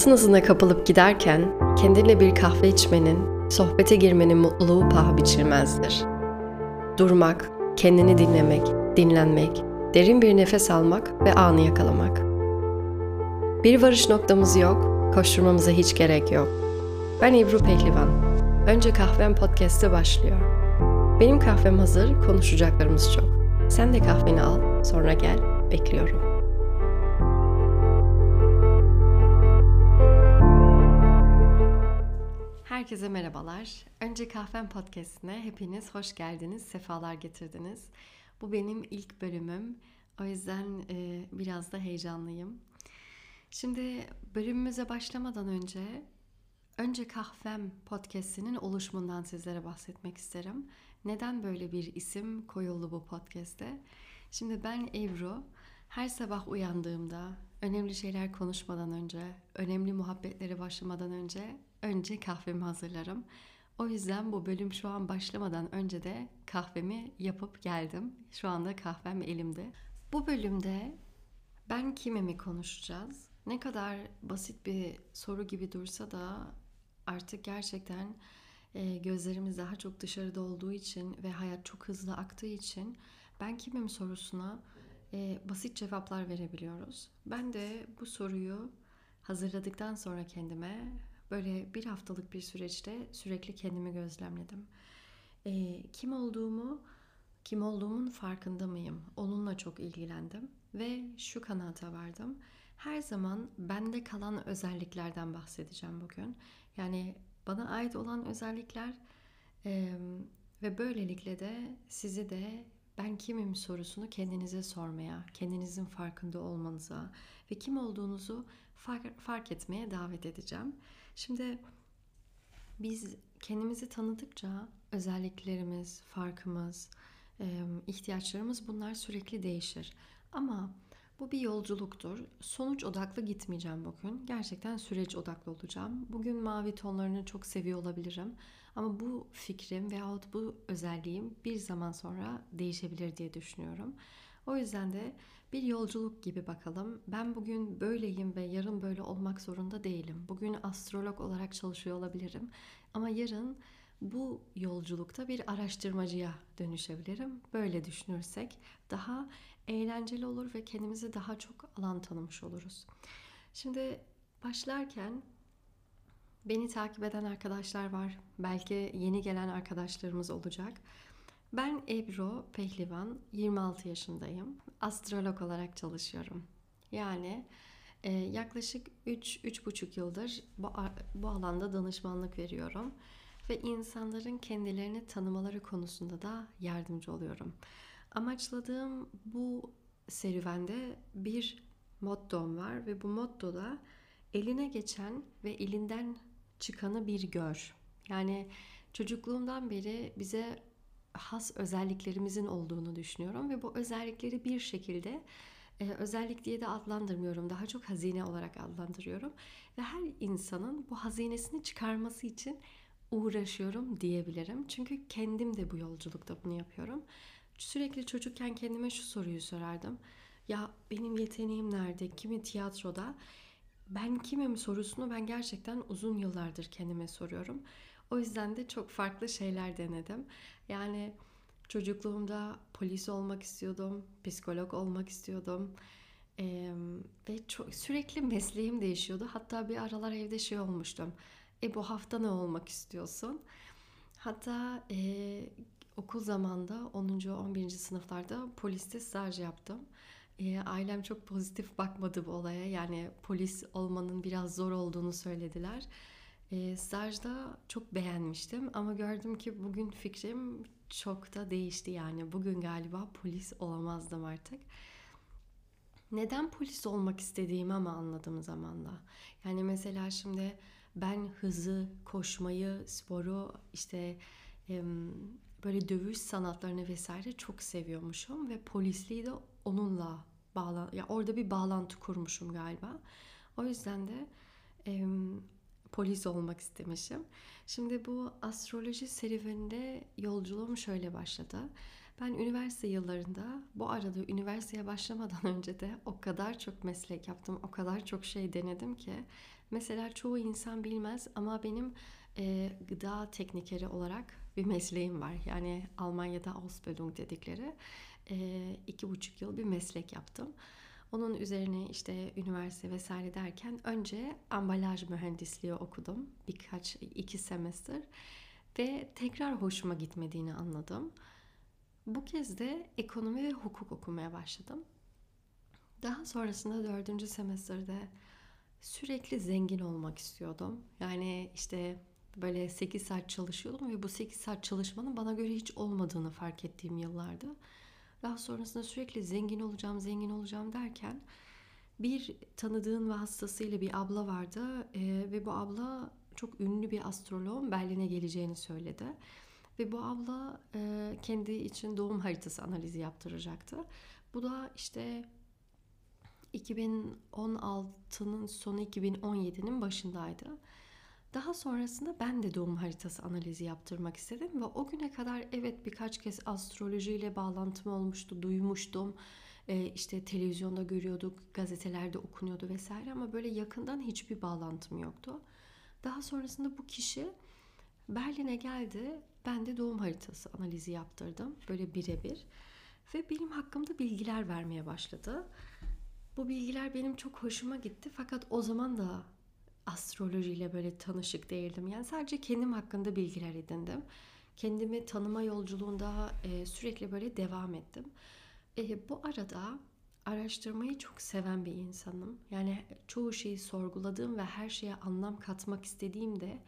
Hayatın hızına kapılıp giderken kendinle bir kahve içmenin, sohbete girmenin mutluluğu paha biçilmezdir. Durmak, kendini dinlemek, dinlenmek, derin bir nefes almak ve anı yakalamak. Bir varış noktamız yok, koşturmamıza hiç gerek yok. Ben Ebru Pehlivan. Önce Kahvem Podcast'ı başlıyor. Benim kahvem hazır, konuşacaklarımız çok. Sen de kahveni al, sonra gel, bekliyorum. Herkese merhabalar. Önce Kahvem Podcast'ine hepiniz hoş geldiniz, sefalar getirdiniz. Bu benim ilk bölümüm. O yüzden e, biraz da heyecanlıyım. Şimdi bölümümüze başlamadan önce önce Kahvem Podcast'inin oluşumundan sizlere bahsetmek isterim. Neden böyle bir isim koyuldu bu podcast'te? Şimdi ben Ebru. Her sabah uyandığımda önemli şeyler konuşmadan önce, önemli muhabbetlere başlamadan önce önce kahvemi hazırlarım. O yüzden bu bölüm şu an başlamadan önce de kahvemi yapıp geldim. Şu anda kahvem elimde. Bu bölümde ben kimimi konuşacağız. Ne kadar basit bir soru gibi dursa da artık gerçekten e, gözlerimiz daha çok dışarıda olduğu için ve hayat çok hızlı aktığı için ben kimim sorusuna e, basit cevaplar verebiliyoruz. Ben de bu soruyu hazırladıktan sonra kendime böyle bir haftalık bir süreçte sürekli kendimi gözlemledim. E, kim olduğumu, kim olduğumun farkında mıyım? Onunla çok ilgilendim ve şu kanaata vardım. Her zaman bende kalan özelliklerden bahsedeceğim bugün. Yani bana ait olan özellikler e, ve böylelikle de sizi de ben kimim sorusunu kendinize sormaya, kendinizin farkında olmanıza ve kim olduğunuzu fark, fark etmeye davet edeceğim. Şimdi biz kendimizi tanıdıkça özelliklerimiz, farkımız, ihtiyaçlarımız bunlar sürekli değişir. Ama bu bir yolculuktur. Sonuç odaklı gitmeyeceğim bugün. Gerçekten süreç odaklı olacağım. Bugün mavi tonlarını çok seviyor olabilirim. Ama bu fikrim veyahut bu özelliğim bir zaman sonra değişebilir diye düşünüyorum. O yüzden de bir yolculuk gibi bakalım. Ben bugün böyleyim ve yarın böyle olmak zorunda değilim. Bugün astrolog olarak çalışıyor olabilirim. Ama yarın bu yolculukta bir araştırmacıya dönüşebilirim. Böyle düşünürsek daha eğlenceli olur ve kendimize daha çok alan tanımış oluruz. Şimdi başlarken beni takip eden arkadaşlar var. Belki yeni gelen arkadaşlarımız olacak. Ben Ebru Pehlivan, 26 yaşındayım. Astrolog olarak çalışıyorum. Yani e, yaklaşık 3-3,5 yıldır bu, bu alanda danışmanlık veriyorum. Ve insanların kendilerini tanımaları konusunda da yardımcı oluyorum. Amaçladığım bu serüvende bir mottom var ve bu motto da eline geçen ve elinden çıkanı bir gör. Yani çocukluğumdan beri bize has özelliklerimizin olduğunu düşünüyorum ve bu özellikleri bir şekilde e, özellik diye de adlandırmıyorum. Daha çok hazine olarak adlandırıyorum. Ve her insanın bu hazinesini çıkarması için uğraşıyorum diyebilirim. Çünkü kendim de bu yolculukta bunu yapıyorum. Sürekli çocukken kendime şu soruyu sorardım. Ya benim yeteneğim nerede? Kimi tiyatroda? Ben kimim sorusunu ben gerçekten uzun yıllardır kendime soruyorum. O yüzden de çok farklı şeyler denedim. Yani çocukluğumda polis olmak istiyordum, psikolog olmak istiyordum. Ee, ve çok, sürekli mesleğim değişiyordu. Hatta bir aralar evde şey olmuştum. E bu hafta ne olmak istiyorsun? Hatta e, okul zamanda 10. 11. sınıflarda poliste staj yaptım. E, ailem çok pozitif bakmadı bu olaya. Yani polis olmanın biraz zor olduğunu söylediler. E, stajda çok beğenmiştim ama gördüm ki bugün fikrim çok da değişti yani. Bugün galiba polis olamazdım artık. Neden polis olmak istediğimi ama anladığım zamanla. Yani mesela şimdi ben hızı, koşmayı, sporu işte böyle dövüş sanatlarını vesaire çok seviyormuşum ve polisliği de onunla bağlan ya orada bir bağlantı kurmuşum galiba. O yüzden de polis olmak istemişim. Şimdi bu astroloji serüveninde yolculuğum şöyle başladı. Ben üniversite yıllarında bu arada üniversiteye başlamadan önce de o kadar çok meslek yaptım, o kadar çok şey denedim ki Mesela çoğu insan bilmez ama benim e, gıda teknikeri olarak bir mesleğim var. Yani Almanya'da Ausbildung dedikleri e, iki buçuk yıl bir meslek yaptım. Onun üzerine işte üniversite vesaire derken önce ambalaj mühendisliği okudum birkaç iki semester ve tekrar hoşuma gitmediğini anladım. Bu kez de ekonomi ve hukuk okumaya başladım. Daha sonrasında dördüncü semesterde sürekli zengin olmak istiyordum. Yani işte böyle 8 saat çalışıyordum ve bu 8 saat çalışmanın bana göre hiç olmadığını fark ettiğim yıllardı. Daha sonrasında sürekli zengin olacağım, zengin olacağım derken bir tanıdığın vasıtasıyla bir abla vardı e, ve bu abla çok ünlü bir astroloğun Berlin'e geleceğini söyledi. Ve bu abla e, kendi için doğum haritası analizi yaptıracaktı. Bu da işte 2016'nın sonu 2017'nin başındaydı. Daha sonrasında ben de doğum haritası analizi yaptırmak istedim ve o güne kadar evet birkaç kez astrolojiyle bağlantım olmuştu, duymuştum. Ee, işte televizyonda görüyorduk, gazetelerde okunuyordu vesaire ama böyle yakından hiçbir bağlantım yoktu. Daha sonrasında bu kişi Berlin'e geldi. Ben de doğum haritası analizi yaptırdım. Böyle birebir. Ve benim hakkımda bilgiler vermeye başladı. Bu bilgiler benim çok hoşuma gitti. Fakat o zaman da astrolojiyle böyle tanışık değildim. Yani sadece kendim hakkında bilgiler edindim. Kendimi tanıma yolculuğunda e, sürekli böyle devam ettim. E, bu arada araştırmayı çok seven bir insanım. Yani çoğu şeyi sorguladığım ve her şeye anlam katmak istediğimde,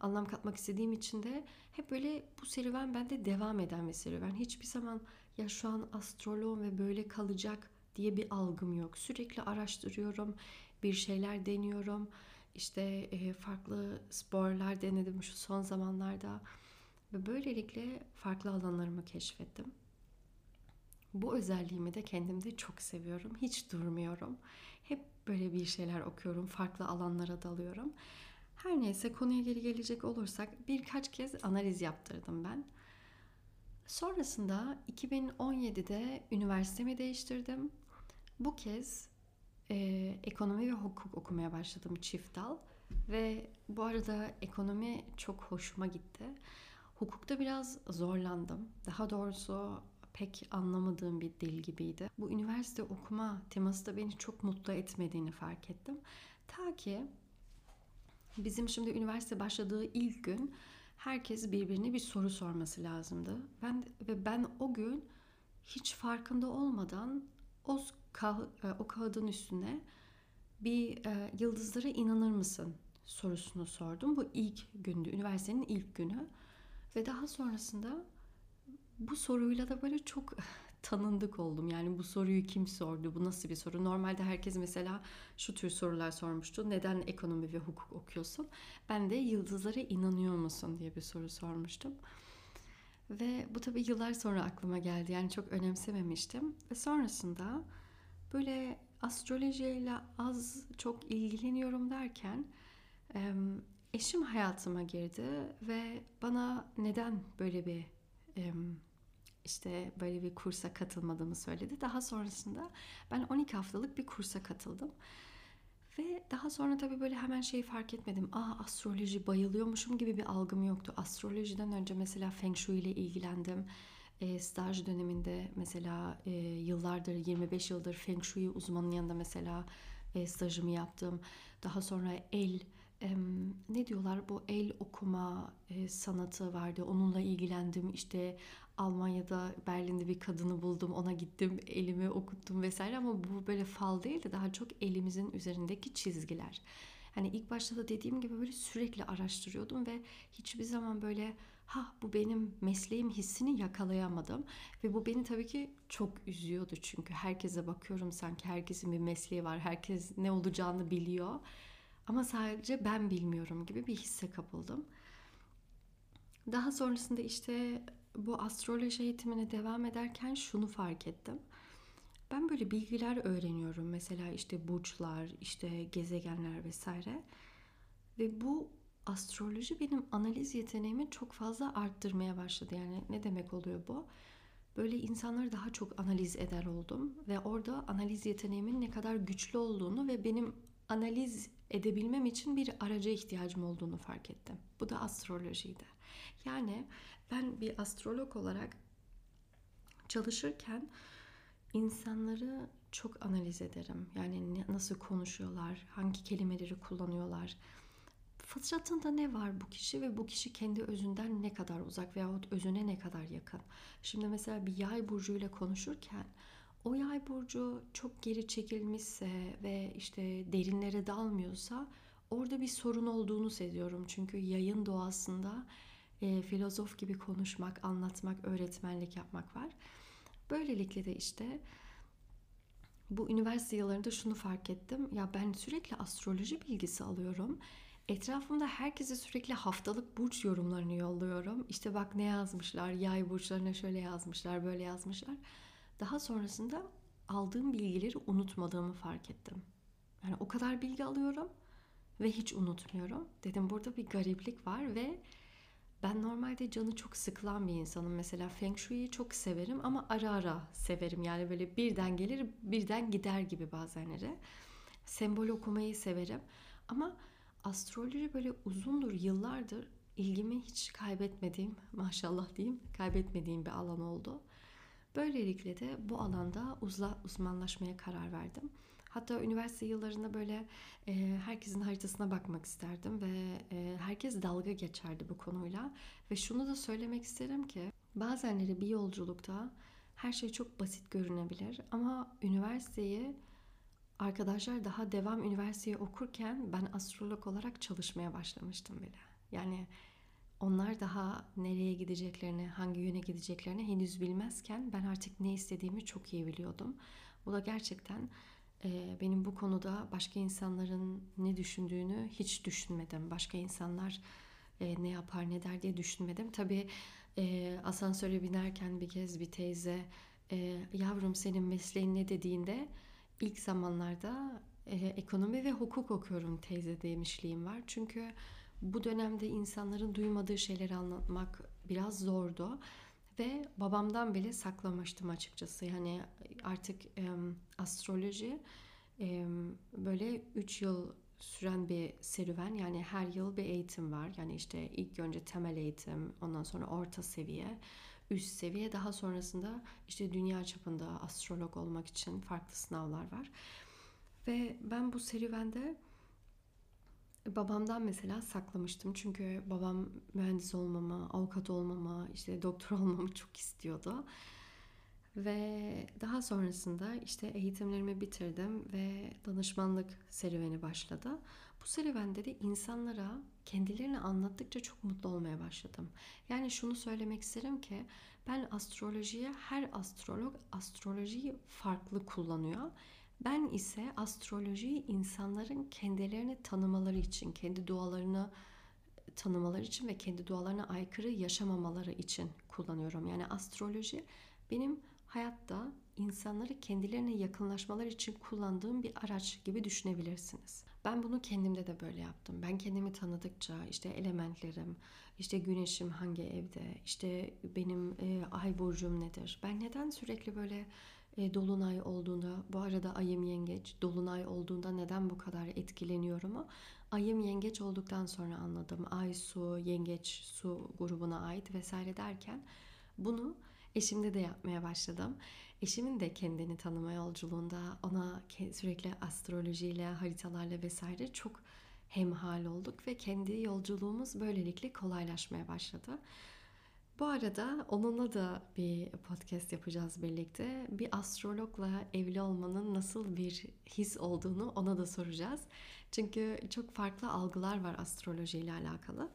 anlam katmak istediğim için de hep böyle bu serüven bende devam eden bir serüven. Hiçbir zaman ya şu an astroloğum ve böyle kalacak diye bir algım yok. Sürekli araştırıyorum, bir şeyler deniyorum. İşte e, farklı sporlar denedim şu son zamanlarda ve böylelikle farklı alanlarımı keşfettim. Bu özelliğimi de kendimde çok seviyorum. Hiç durmuyorum. Hep böyle bir şeyler okuyorum, farklı alanlara dalıyorum. Her neyse konuya geri gelecek olursak birkaç kez analiz yaptırdım ben. Sonrasında 2017'de üniversitemi değiştirdim. Bu kez e, ekonomi ve hukuk okumaya başladım çift dal. Ve bu arada ekonomi çok hoşuma gitti. Hukukta biraz zorlandım. Daha doğrusu pek anlamadığım bir dil gibiydi. Bu üniversite okuma teması da beni çok mutlu etmediğini fark ettim. Ta ki bizim şimdi üniversite başladığı ilk gün herkes birbirine bir soru sorması lazımdı. Ben ve ben o gün hiç farkında olmadan o e, o kağıdın üstüne bir e, yıldızlara inanır mısın sorusunu sordum. Bu ilk gündü, üniversitenin ilk günü. Ve daha sonrasında bu soruyla da böyle çok tanındık oldum. Yani bu soruyu kim sordu? Bu nasıl bir soru? Normalde herkes mesela şu tür sorular sormuştu. Neden ekonomi ve hukuk okuyorsun? Ben de yıldızlara inanıyor musun diye bir soru sormuştum. Ve bu tabii yıllar sonra aklıma geldi. Yani çok önemsememiştim. Ve sonrasında böyle astrolojiyle az çok ilgileniyorum derken eşim hayatıma girdi ve bana neden böyle bir işte böyle bir kursa katılmadığımı söyledi. Daha sonrasında ben 12 haftalık bir kursa katıldım. Ve daha sonra tabii böyle hemen şeyi fark etmedim. Aa astroloji bayılıyormuşum gibi bir algım yoktu. Astrolojiden önce mesela Feng Shui ile ilgilendim. E, staj döneminde mesela e, yıllardır 25 yıldır Feng Shui uzmanının yanında mesela e, stajımı yaptım. Daha sonra el e, ne diyorlar bu el okuma e, sanatı vardı. Onunla ilgilendim. İşte Almanya'da Berlin'de bir kadını buldum. Ona gittim, elimi okuttum vesaire ama bu böyle fal değil de daha çok elimizin üzerindeki çizgiler. Hani ilk başta da dediğim gibi böyle sürekli araştırıyordum ve hiçbir zaman böyle ha bu benim mesleğim hissini yakalayamadım ve bu beni tabii ki çok üzüyordu çünkü herkese bakıyorum sanki herkesin bir mesleği var herkes ne olacağını biliyor ama sadece ben bilmiyorum gibi bir hisse kapıldım. Daha sonrasında işte bu astroloji eğitimine devam ederken şunu fark ettim. Ben böyle bilgiler öğreniyorum. Mesela işte burçlar, işte gezegenler vesaire. Ve bu astroloji benim analiz yeteneğimi çok fazla arttırmaya başladı. Yani ne demek oluyor bu? Böyle insanları daha çok analiz eder oldum ve orada analiz yeteneğimin ne kadar güçlü olduğunu ve benim analiz edebilmem için bir araca ihtiyacım olduğunu fark ettim. Bu da astrolojiydi. Yani ben bir astrolog olarak çalışırken insanları çok analiz ederim. Yani nasıl konuşuyorlar, hangi kelimeleri kullanıyorlar. Fıtratında ne var bu kişi ve bu kişi kendi özünden ne kadar uzak veyahut özüne ne kadar yakın. Şimdi mesela bir yay burcuyla konuşurken o yay burcu çok geri çekilmişse ve işte derinlere dalmıyorsa orada bir sorun olduğunu seziyorum. Çünkü yayın doğasında e, filozof gibi konuşmak, anlatmak, öğretmenlik yapmak var. Böylelikle de işte bu üniversite yıllarında şunu fark ettim. Ya ben sürekli astroloji bilgisi alıyorum. Etrafımda herkese sürekli haftalık burç yorumlarını yolluyorum. İşte bak ne yazmışlar, yay burçlarına şöyle yazmışlar, böyle yazmışlar. Daha sonrasında aldığım bilgileri unutmadığımı fark ettim. Yani o kadar bilgi alıyorum ve hiç unutmuyorum. Dedim burada bir gariplik var ve ben normalde canı çok sıkılan bir insanım. Mesela Feng Shui'yi çok severim ama ara ara severim. Yani böyle birden gelir birden gider gibi bazenleri. Sembol okumayı severim. Ama astroloji böyle uzundur, yıllardır ilgimi hiç kaybetmediğim, maşallah diyeyim, kaybetmediğim bir alan oldu. Böylelikle de bu alanda uzla, uzmanlaşmaya karar verdim. Hatta üniversite yıllarında böyle e, herkesin haritasına bakmak isterdim ve e, herkes dalga geçerdi bu konuyla. Ve şunu da söylemek isterim ki bazenleri bir yolculukta her şey çok basit görünebilir ama üniversiteyi arkadaşlar daha devam üniversiteyi okurken ben astrolog olarak çalışmaya başlamıştım bile. Yani onlar daha nereye gideceklerini, hangi yöne gideceklerini henüz bilmezken ben artık ne istediğimi çok iyi biliyordum. Bu da gerçekten e, benim bu konuda başka insanların ne düşündüğünü hiç düşünmedim. Başka insanlar e, ne yapar ne der diye düşünmedim. Tabii e, asansöre binerken bir kez bir teyze yavrum senin mesleğin ne dediğinde ilk zamanlarda ekonomi ve hukuk okuyorum teyze demişliğim var. Çünkü bu dönemde insanların duymadığı şeyleri anlatmak biraz zordu. Ve babamdan bile saklamıştım açıkçası. Yani artık e, astroloji e, böyle 3 yıl süren bir serüven. Yani her yıl bir eğitim var. Yani işte ilk önce temel eğitim, ondan sonra orta seviye, üst seviye. Daha sonrasında işte dünya çapında astrolog olmak için farklı sınavlar var. Ve ben bu serüvende Babamdan mesela saklamıştım çünkü babam mühendis olmamı, avukat olmamı, işte doktor olmamı çok istiyordu. Ve daha sonrasında işte eğitimlerimi bitirdim ve danışmanlık serüveni başladı. Bu serüvende de insanlara kendilerini anlattıkça çok mutlu olmaya başladım. Yani şunu söylemek isterim ki ben astrolojiye her astrolog astrolojiyi farklı kullanıyor ben ise astrolojiyi insanların kendilerini tanımaları için, kendi dualarını tanımaları için ve kendi dualarına aykırı yaşamamaları için kullanıyorum. Yani astroloji benim hayatta insanları kendilerine yakınlaşmaları için kullandığım bir araç gibi düşünebilirsiniz. Ben bunu kendimde de böyle yaptım. Ben kendimi tanıdıkça işte elementlerim, işte güneşim hangi evde, işte benim e, ay burcum nedir? Ben neden sürekli böyle e, dolunay olduğunda bu arada ayım yengeç dolunay olduğunda neden bu kadar etkileniyorum ayım yengeç olduktan sonra anladım ay su yengeç su grubuna ait vesaire derken bunu eşimde de yapmaya başladım eşimin de kendini tanıma yolculuğunda ona sürekli astrolojiyle haritalarla vesaire çok hemhal olduk ve kendi yolculuğumuz böylelikle kolaylaşmaya başladı. Bu arada onunla da bir podcast yapacağız birlikte. Bir astrologla evli olmanın nasıl bir his olduğunu ona da soracağız. Çünkü çok farklı algılar var astroloji ile alakalı.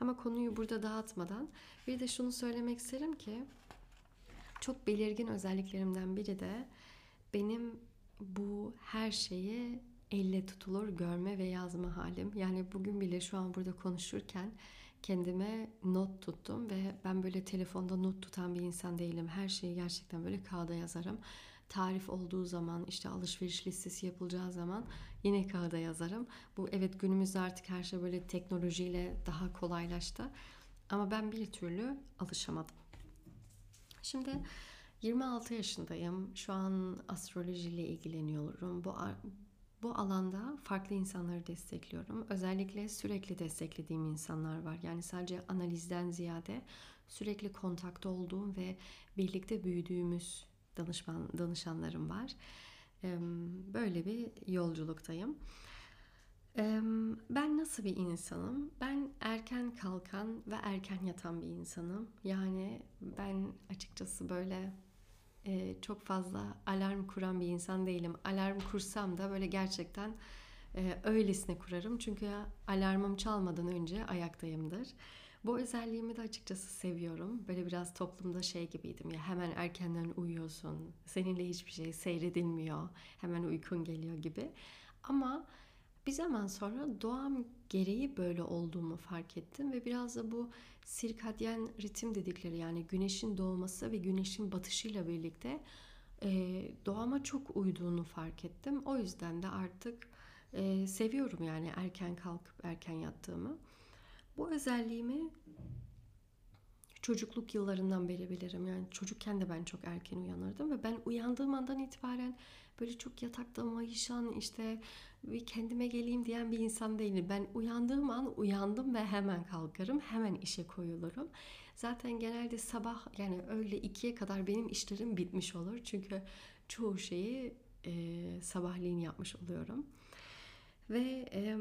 Ama konuyu burada dağıtmadan bir de şunu söylemek isterim ki çok belirgin özelliklerimden biri de benim bu her şeyi elle tutulur görme ve yazma halim. Yani bugün bile şu an burada konuşurken kendime not tuttum ve ben böyle telefonda not tutan bir insan değilim. Her şeyi gerçekten böyle kağıda yazarım. Tarif olduğu zaman işte alışveriş listesi yapılacağı zaman yine kağıda yazarım. Bu evet günümüzde artık her şey böyle teknolojiyle daha kolaylaştı. Ama ben bir türlü alışamadım. Şimdi 26 yaşındayım. Şu an astrolojiyle ilgileniyorum. Bu bu alanda farklı insanları destekliyorum. Özellikle sürekli desteklediğim insanlar var. Yani sadece analizden ziyade sürekli kontakta olduğum ve birlikte büyüdüğümüz danışman danışanlarım var. Böyle bir yolculuktayım. Ben nasıl bir insanım? Ben erken kalkan ve erken yatan bir insanım. Yani ben açıkçası böyle e, çok fazla alarm kuran bir insan değilim. Alarm kursam da böyle gerçekten e, öylesine kurarım. Çünkü alarmım çalmadan önce ayaktayımdır. Bu özelliğimi de açıkçası seviyorum. Böyle biraz toplumda şey gibiydim ya hemen erkenden uyuyorsun. Seninle hiçbir şey seyredilmiyor. Hemen uykun geliyor gibi. Ama bir zaman sonra doğam gereği böyle olduğumu fark ettim ve biraz da bu sirkadyen ritim dedikleri yani güneşin doğması ve güneşin batışıyla birlikte e, doğama çok uyduğunu fark ettim. O yüzden de artık e, seviyorum yani erken kalkıp erken yattığımı. Bu özelliğimi çocukluk yıllarından beri bilirim. Yani çocukken de ben çok erken uyanırdım ve ben uyandığım andan itibaren böyle çok yatakta mayışan işte bir kendime geleyim diyen bir insan değilim. Ben uyandığım an uyandım ve hemen kalkarım. Hemen işe koyulurum. Zaten genelde sabah yani öyle ikiye kadar benim işlerim bitmiş olur. Çünkü çoğu şeyi e, sabahleyin yapmış oluyorum. Ve e,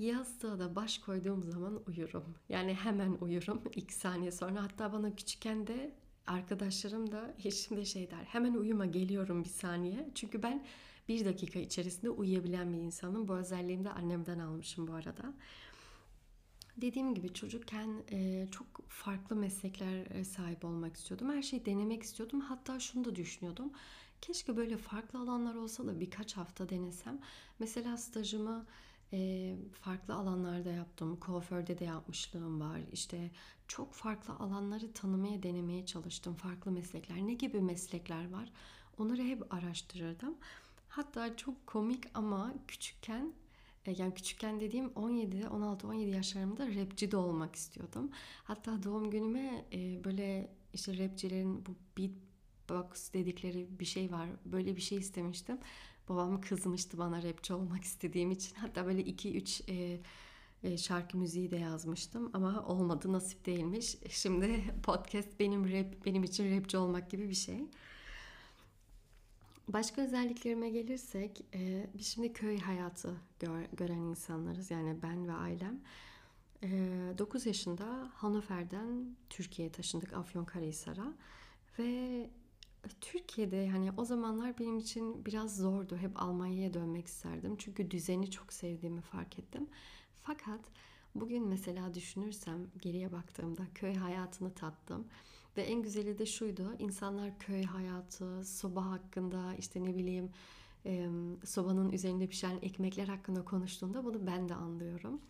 Yastığa da baş koyduğum zaman uyurum. Yani hemen uyurum ilk saniye sonra. Hatta bana küçükken de arkadaşlarım da eşim de şey der. Hemen uyuma geliyorum bir saniye. Çünkü ben bir dakika içerisinde uyuyabilen bir insanım. Bu özelliğimi de annemden almışım bu arada. Dediğim gibi çocukken e, çok farklı meslekler sahip olmak istiyordum. Her şeyi denemek istiyordum. Hatta şunu da düşünüyordum. Keşke böyle farklı alanlar olsa da birkaç hafta denesem. Mesela stajımı e, farklı alanlarda yaptım. Kuaförde de yapmışlığım var. İşte çok farklı alanları tanımaya, denemeye çalıştım. Farklı meslekler. Ne gibi meslekler var? Onları hep araştırırdım. Hatta çok komik ama küçükken yani küçükken dediğim 17, 16, 17 yaşlarımda rapçi de olmak istiyordum. Hatta doğum günüme böyle işte rapçilerin bu beatbox dedikleri bir şey var. Böyle bir şey istemiştim. Babam kızmıştı bana rapçi olmak istediğim için. Hatta böyle 2-3 e, e, şarkı müziği de yazmıştım ama olmadı nasip değilmiş. Şimdi podcast benim rap benim için rapçi olmak gibi bir şey. Başka özelliklerime gelirsek, e, biz şimdi köy hayatı gör, gören insanlarız. Yani ben ve ailem. E, 9 yaşında Hannover'den Türkiye'ye taşındık Afyonkarahisar'a. Ve Türkiye'de yani o zamanlar benim için biraz zordu. Hep Almanya'ya dönmek isterdim. Çünkü düzeni çok sevdiğimi fark ettim. Fakat bugün mesela düşünürsem geriye baktığımda köy hayatını tattım. Ve en güzeli de şuydu. İnsanlar köy hayatı, soba hakkında işte ne bileyim sobanın üzerinde pişen ekmekler hakkında konuştuğunda bunu ben de anlıyorum.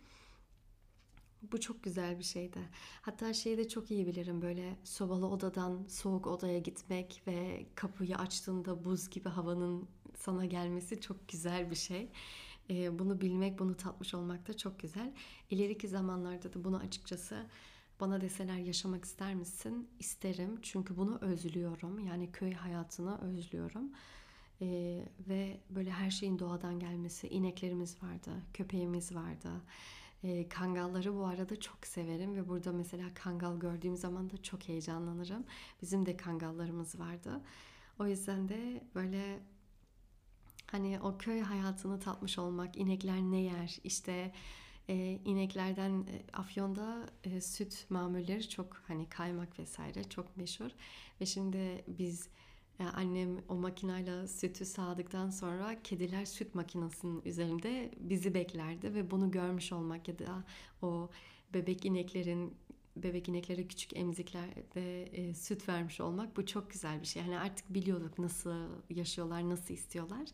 Bu çok güzel bir şeydi. Hatta şeyi de çok iyi bilirim böyle sobalı odadan soğuk odaya gitmek ve kapıyı açtığında buz gibi havanın sana gelmesi çok güzel bir şey. Bunu bilmek, bunu tatmış olmak da çok güzel. İleriki zamanlarda da bunu açıkçası bana deseler yaşamak ister misin? İsterim çünkü bunu özlüyorum. Yani köy hayatını özlüyorum. Ee, ve böyle her şeyin doğadan gelmesi, ineklerimiz vardı, köpeğimiz vardı. E, kangalları bu arada çok severim ve burada mesela kangal gördüğüm zaman da çok heyecanlanırım. Bizim de kangallarımız vardı. O yüzden de böyle hani o köy hayatını tatmış olmak, inekler ne yer, işte e, ineklerden e, Afyon'da e, süt mamulleri çok hani kaymak vesaire çok meşhur ve şimdi biz annem o makinayla sütü sağdıktan sonra kediler süt makinesinin üzerinde bizi beklerdi ve bunu görmüş olmak ya da o bebek ineklerin bebek ineklere küçük emziklerde e, süt vermiş olmak bu çok güzel bir şey. Yani artık biliyorduk nasıl yaşıyorlar, nasıl istiyorlar.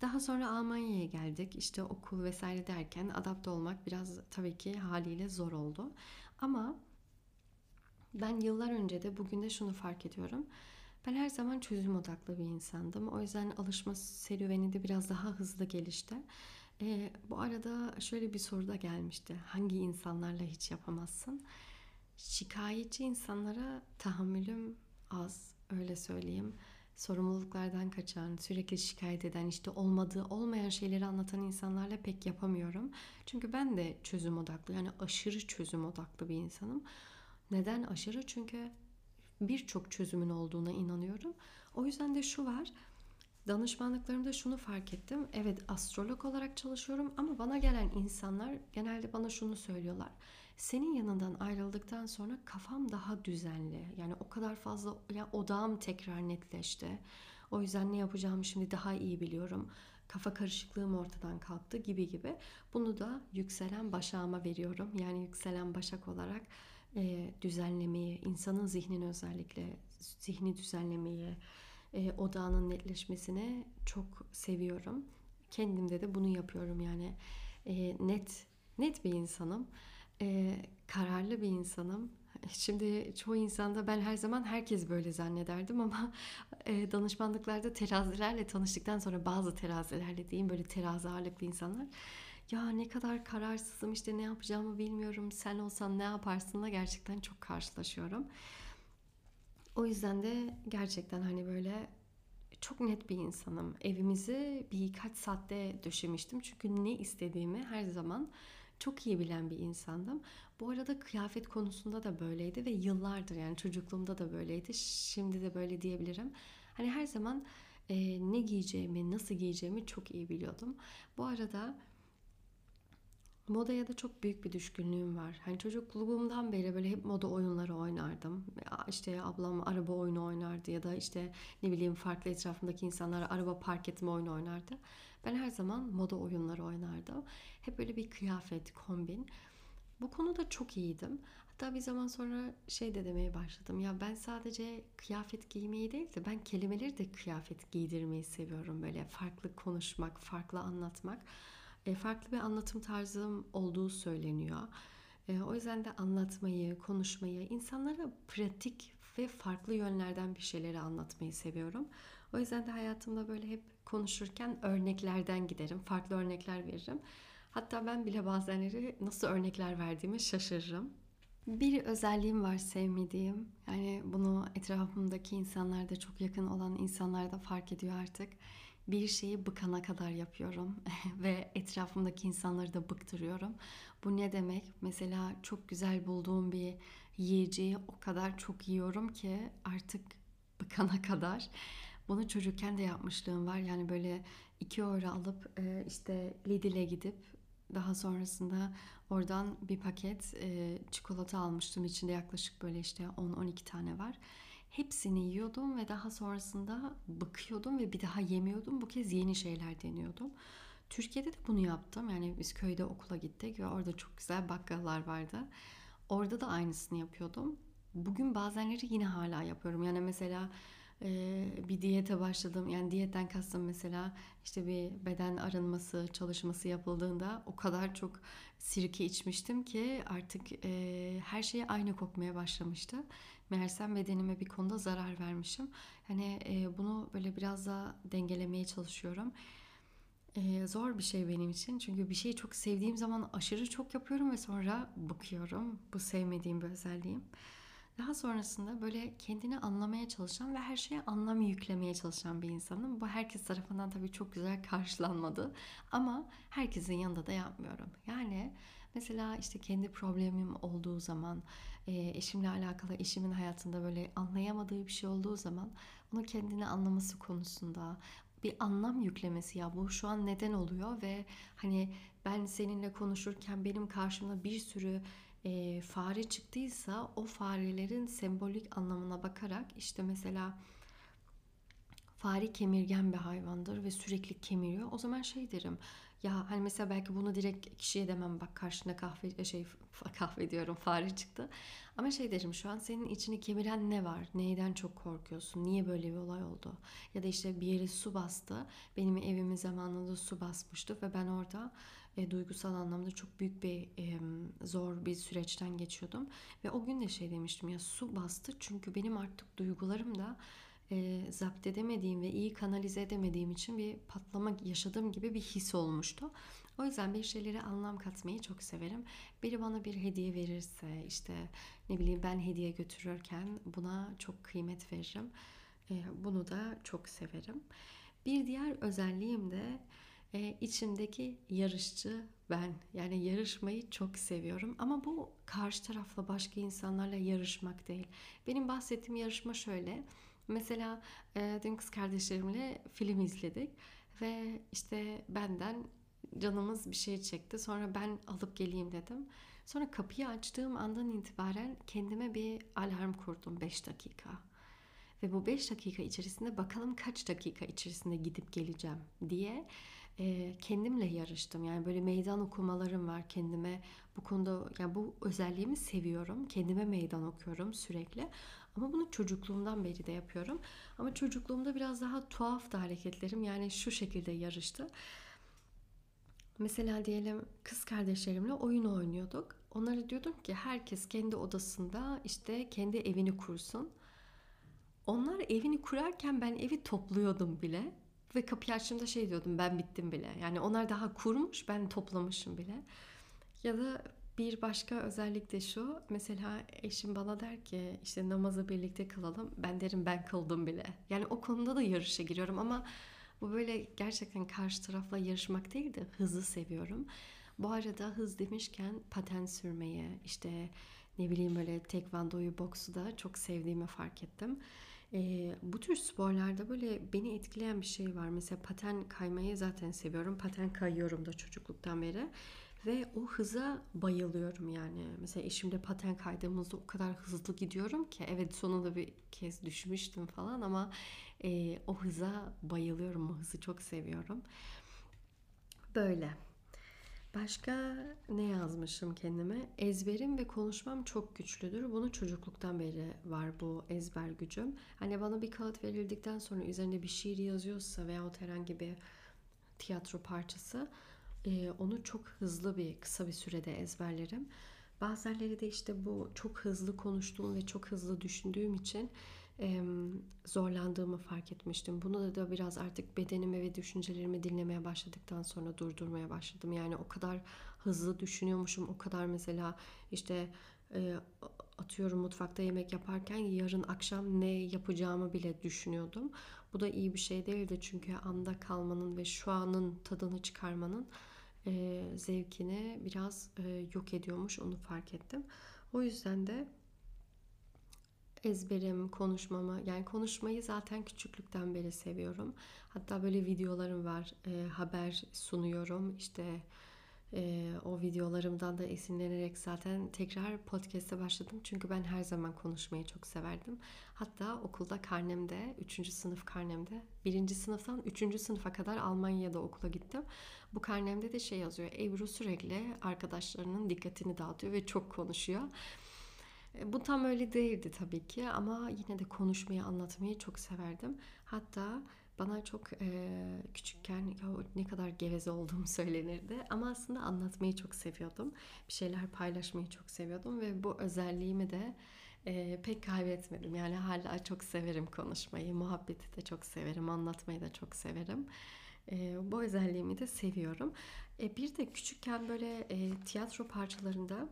Daha sonra Almanya'ya geldik. İşte okul vesaire derken adapte olmak biraz tabii ki haliyle zor oldu. Ama ben yıllar önce de bugün de şunu fark ediyorum. Ben her zaman çözüm odaklı bir insandım. O yüzden alışma serüveni de biraz daha hızlı gelişti. E, bu arada şöyle bir soru da gelmişti. Hangi insanlarla hiç yapamazsın? Şikayetçi insanlara tahammülüm az, öyle söyleyeyim. sorumluluklardan kaçan, sürekli şikayet eden, işte olmadığı, olmayan şeyleri anlatan insanlarla pek yapamıyorum. Çünkü ben de çözüm odaklı, yani aşırı çözüm odaklı bir insanım. Neden aşırı? Çünkü birçok çözümün olduğuna inanıyorum. O yüzden de şu var. Danışmanlıklarımda şunu fark ettim. Evet astrolog olarak çalışıyorum ama bana gelen insanlar genelde bana şunu söylüyorlar. Senin yanından ayrıldıktan sonra kafam daha düzenli. Yani o kadar fazla ya odağım tekrar netleşti. O yüzden ne yapacağımı şimdi daha iyi biliyorum. Kafa karışıklığım ortadan kalktı gibi gibi. Bunu da yükselen başağıma veriyorum. Yani yükselen başak olarak e, düzenlemeyi, insanın zihnini özellikle zihni düzenlemeyi, e, odağının netleşmesini çok seviyorum. Kendimde de bunu yapıyorum yani e, net net bir insanım, e, kararlı bir insanım. Şimdi çoğu insanda ben her zaman herkes böyle zannederdim ama e, danışmanlıklarda terazilerle tanıştıktan sonra bazı terazilerle diyeyim böyle terazi ağırlıklı insanlar ya ne kadar kararsızım işte ne yapacağımı bilmiyorum sen olsan ne yaparsınla gerçekten çok karşılaşıyorum. O yüzden de gerçekten hani böyle çok net bir insanım. Evimizi birkaç saatte döşemiştim. Çünkü ne istediğimi her zaman çok iyi bilen bir insandım. Bu arada kıyafet konusunda da böyleydi ve yıllardır yani çocukluğumda da böyleydi. Şimdi de böyle diyebilirim. Hani her zaman e, ne giyeceğimi, nasıl giyeceğimi çok iyi biliyordum. Bu arada Modaya da çok büyük bir düşkünlüğüm var. Hani çocukluğumdan beri böyle hep moda oyunları oynardım. İşte ablam araba oyunu oynardı ya da işte ne bileyim farklı etrafımdaki insanlar araba park etme oyunu oynardı. Ben her zaman moda oyunları oynardım. Hep böyle bir kıyafet, kombin. Bu konuda çok iyiydim. Hatta bir zaman sonra şey de demeye başladım. Ya ben sadece kıyafet giymeyi değil de ben kelimeleri de kıyafet giydirmeyi seviyorum. Böyle farklı konuşmak, farklı anlatmak. E, farklı bir anlatım tarzım olduğu söyleniyor. E, o yüzden de anlatmayı, konuşmayı, insanlara pratik ve farklı yönlerden bir şeyleri anlatmayı seviyorum. O yüzden de hayatımda böyle hep konuşurken örneklerden giderim, farklı örnekler veririm. Hatta ben bile bazenleri nasıl örnekler verdiğimi şaşırırım. Bir özelliğim var sevmediğim. Yani bunu etrafımdaki insanlar da çok yakın olan insanlar da fark ediyor artık bir şeyi bıkana kadar yapıyorum ve etrafımdaki insanları da bıktırıyorum. Bu ne demek? Mesela çok güzel bulduğum bir yiyeceği o kadar çok yiyorum ki artık bıkana kadar. Bunu çocukken de yapmışlığım var. Yani böyle iki euro alıp e, işte Lidl'e gidip daha sonrasında oradan bir paket e, çikolata almıştım. İçinde yaklaşık böyle işte 10-12 tane var. Hepsini yiyordum ve daha sonrasında bıkıyordum ve bir daha yemiyordum. Bu kez yeni şeyler deniyordum. Türkiye'de de bunu yaptım. Yani biz köyde okula gittik ve orada çok güzel bakkallar vardı. Orada da aynısını yapıyordum. Bugün bazenleri yine hala yapıyorum. Yani mesela bir diyete başladım. Yani diyetten kastım mesela işte bir beden arınması çalışması yapıldığında o kadar çok sirke içmiştim ki artık her şey aynı kokmaya başlamıştı. Meğersem bedenime bir konuda zarar vermişim. Hani bunu böyle biraz daha dengelemeye çalışıyorum. zor bir şey benim için. Çünkü bir şeyi çok sevdiğim zaman aşırı çok yapıyorum ve sonra bıkıyorum. Bu sevmediğim bir özelliğim. Daha sonrasında böyle kendini anlamaya çalışan ve her şeye anlam yüklemeye çalışan bir insanım. Bu herkes tarafından tabii çok güzel karşılanmadı. Ama herkesin yanında da yapmıyorum. Yani mesela işte kendi problemim olduğu zaman, eşimle alakalı eşimin hayatında böyle anlayamadığı bir şey olduğu zaman onu kendini anlaması konusunda bir anlam yüklemesi ya bu şu an neden oluyor ve hani ben seninle konuşurken benim karşımda bir sürü e, fare çıktıysa o farelerin sembolik anlamına bakarak işte mesela fare kemirgen bir hayvandır ve sürekli kemiriyor. O zaman şey derim. Ya hani mesela belki bunu direkt kişiye demem bak karşına kahve e, şey kahve diyorum fare çıktı. Ama şey derim şu an senin içini kemiren ne var? Neyden çok korkuyorsun? Niye böyle bir olay oldu? Ya da işte bir yere su bastı. Benim evimin zamanında su basmıştı ve ben orada e, duygusal anlamda çok büyük bir e, zor bir süreçten geçiyordum. Ve o gün de şey demiştim ya su bastı çünkü benim artık duygularım da e, zapt edemediğim ve iyi kanalize edemediğim için bir patlama yaşadığım gibi bir his olmuştu. O yüzden bir şeylere anlam katmayı çok severim. Biri bana bir hediye verirse işte ne bileyim ben hediye götürürken buna çok kıymet veririm. E, bunu da çok severim. Bir diğer özelliğim de e, içimdeki yarışçı ben. Yani yarışmayı çok seviyorum ama bu karşı tarafla başka insanlarla yarışmak değil. Benim bahsettiğim yarışma şöyle. Mesela e, dün kız kardeşlerimle film izledik ve işte benden canımız bir şey çekti. Sonra ben alıp geleyim dedim. Sonra kapıyı açtığım andan itibaren kendime bir alarm kurdum 5 dakika. Ve bu 5 dakika içerisinde bakalım kaç dakika içerisinde gidip geleceğim diye e, kendimle yarıştım. Yani böyle meydan okumalarım var kendime. Bu konuda yani bu özelliğimi seviyorum. Kendime meydan okuyorum sürekli. Ama bunu çocukluğumdan beri de yapıyorum. Ama çocukluğumda biraz daha tuhaf da hareketlerim. Yani şu şekilde yarıştı. Mesela diyelim kız kardeşlerimle oyun oynuyorduk. Onlara diyordum ki herkes kendi odasında işte kendi evini kursun. Onlar evini kurarken ben evi topluyordum bile. Ve kapıyı açtığımda şey diyordum ben bittim bile. Yani onlar daha kurmuş ben toplamışım bile. Ya da bir başka özellik de şu. Mesela eşim bana der ki işte namazı birlikte kılalım. Ben derim ben kıldım bile. Yani o konuda da yarışa giriyorum ama bu böyle gerçekten karşı tarafla yarışmak değil de hızı seviyorum. Bu arada hız demişken paten sürmeyi işte ne bileyim böyle tekvandoyu, boksu da çok sevdiğimi fark ettim. E, bu tür sporlarda böyle beni etkileyen bir şey var. Mesela paten kaymayı zaten seviyorum. Paten kayıyorum da çocukluktan beri. Ve o hıza bayılıyorum yani. Mesela eşimle paten kaydığımızda o kadar hızlı gidiyorum ki evet sonunda bir kez düşmüştüm falan ama e, o hıza bayılıyorum. O hızı çok seviyorum. Böyle. Başka ne yazmışım kendime? Ezberim ve konuşmam çok güçlüdür. Bunu çocukluktan beri var bu ezber gücüm. Hani bana bir kağıt verildikten sonra üzerinde bir şiir yazıyorsa veya herhangi bir tiyatro parçası e, onu çok hızlı bir kısa bir sürede ezberlerim. Bazenleri de işte bu çok hızlı konuştuğum ve çok hızlı düşündüğüm için zorlandığımı fark etmiştim. Bunu da biraz artık bedenimi ve düşüncelerimi dinlemeye başladıktan sonra durdurmaya başladım. Yani o kadar hızlı düşünüyormuşum, o kadar mesela işte atıyorum mutfakta yemek yaparken yarın akşam ne yapacağımı bile düşünüyordum. Bu da iyi bir şey değildi çünkü anda kalmanın ve şu anın tadını çıkarmanın zevkini biraz yok ediyormuş onu fark ettim. O yüzden de ezberim, konuşmamı yani konuşmayı zaten küçüklükten beri seviyorum. Hatta böyle videolarım var. E, haber sunuyorum. İşte e, o videolarımdan da esinlenerek zaten tekrar podcast'e başladım. Çünkü ben her zaman konuşmayı çok severdim. Hatta okulda karnemde, 3. sınıf karnemde, 1. sınıftan 3. sınıfa kadar Almanya'da okula gittim. Bu karnemde de şey yazıyor. Ebru sürekli arkadaşlarının dikkatini dağıtıyor ve çok konuşuyor. Bu tam öyle değildi tabii ki ama yine de konuşmayı, anlatmayı çok severdim. Hatta bana çok e, küçükken ya ne kadar geveze olduğum söylenirdi ama aslında anlatmayı çok seviyordum. Bir şeyler paylaşmayı çok seviyordum ve bu özelliğimi de e, pek kaybetmedim. Yani hala çok severim konuşmayı, muhabbeti de çok severim, anlatmayı da çok severim. E, bu özelliğimi de seviyorum. E, bir de küçükken böyle e, tiyatro parçalarında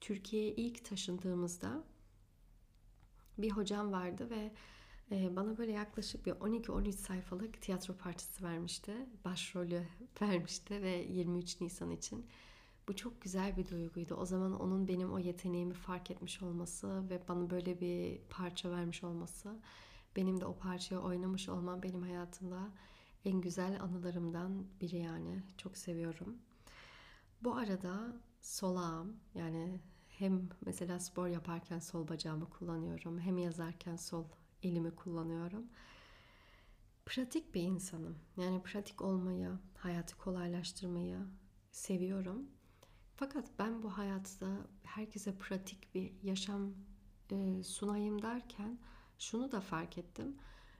Türkiye'ye ilk taşındığımızda bir hocam vardı ve bana böyle yaklaşık bir 12-13 sayfalık tiyatro parçası vermişti. Başrolü vermişti ve 23 Nisan için. Bu çok güzel bir duyguydu. O zaman onun benim o yeteneğimi fark etmiş olması ve bana böyle bir parça vermiş olması, benim de o parçayı oynamış olmam benim hayatımda en güzel anılarımdan biri yani. Çok seviyorum. Bu arada solağım yani hem mesela spor yaparken sol bacağımı kullanıyorum hem yazarken sol elimi kullanıyorum. Pratik bir insanım. Yani pratik olmayı, hayatı kolaylaştırmayı seviyorum. Fakat ben bu hayatta herkese pratik bir yaşam e, sunayım derken şunu da fark ettim.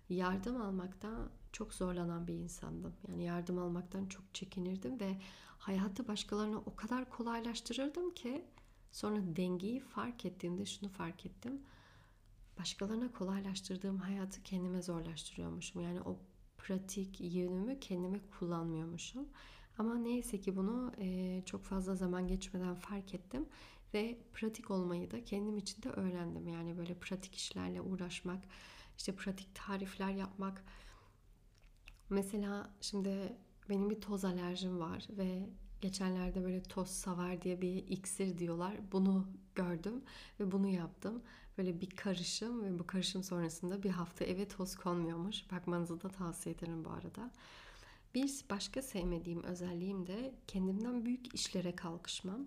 Yardım almakta çok zorlanan bir insandım. Yani yardım almaktan çok çekinirdim ve hayatı başkalarına o kadar kolaylaştırırdım ki sonra dengeyi fark ettiğimde şunu fark ettim. Başkalarına kolaylaştırdığım hayatı kendime zorlaştırıyormuşum. Yani o pratik yönümü kendime kullanmıyormuşum. Ama neyse ki bunu e, çok fazla zaman geçmeden fark ettim ve pratik olmayı da kendim için de öğrendim. Yani böyle pratik işlerle uğraşmak, işte pratik tarifler yapmak. Mesela şimdi benim bir toz alerjim var ve geçenlerde böyle toz savar diye bir iksir diyorlar. Bunu gördüm ve bunu yaptım. Böyle bir karışım ve bu karışım sonrasında bir hafta eve toz konmuyormuş. Bakmanızı da tavsiye ederim bu arada. Bir başka sevmediğim özelliğim de kendimden büyük işlere kalkışmam.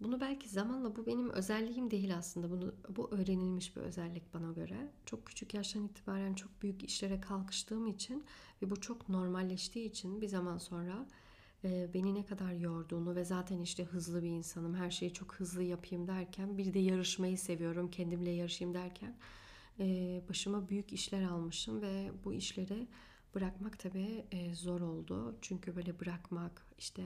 Bunu belki zamanla bu benim özelliğim değil aslında. Bunu bu öğrenilmiş bir özellik bana göre. Çok küçük yaştan itibaren çok büyük işlere kalkıştığım için ve bu çok normalleştiği için bir zaman sonra beni ne kadar yorduğunu ve zaten işte hızlı bir insanım. Her şeyi çok hızlı yapayım derken bir de yarışmayı seviyorum. Kendimle yarışayım derken e, başıma büyük işler almışım ve bu işleri bırakmak tabii e, zor oldu. Çünkü böyle bırakmak işte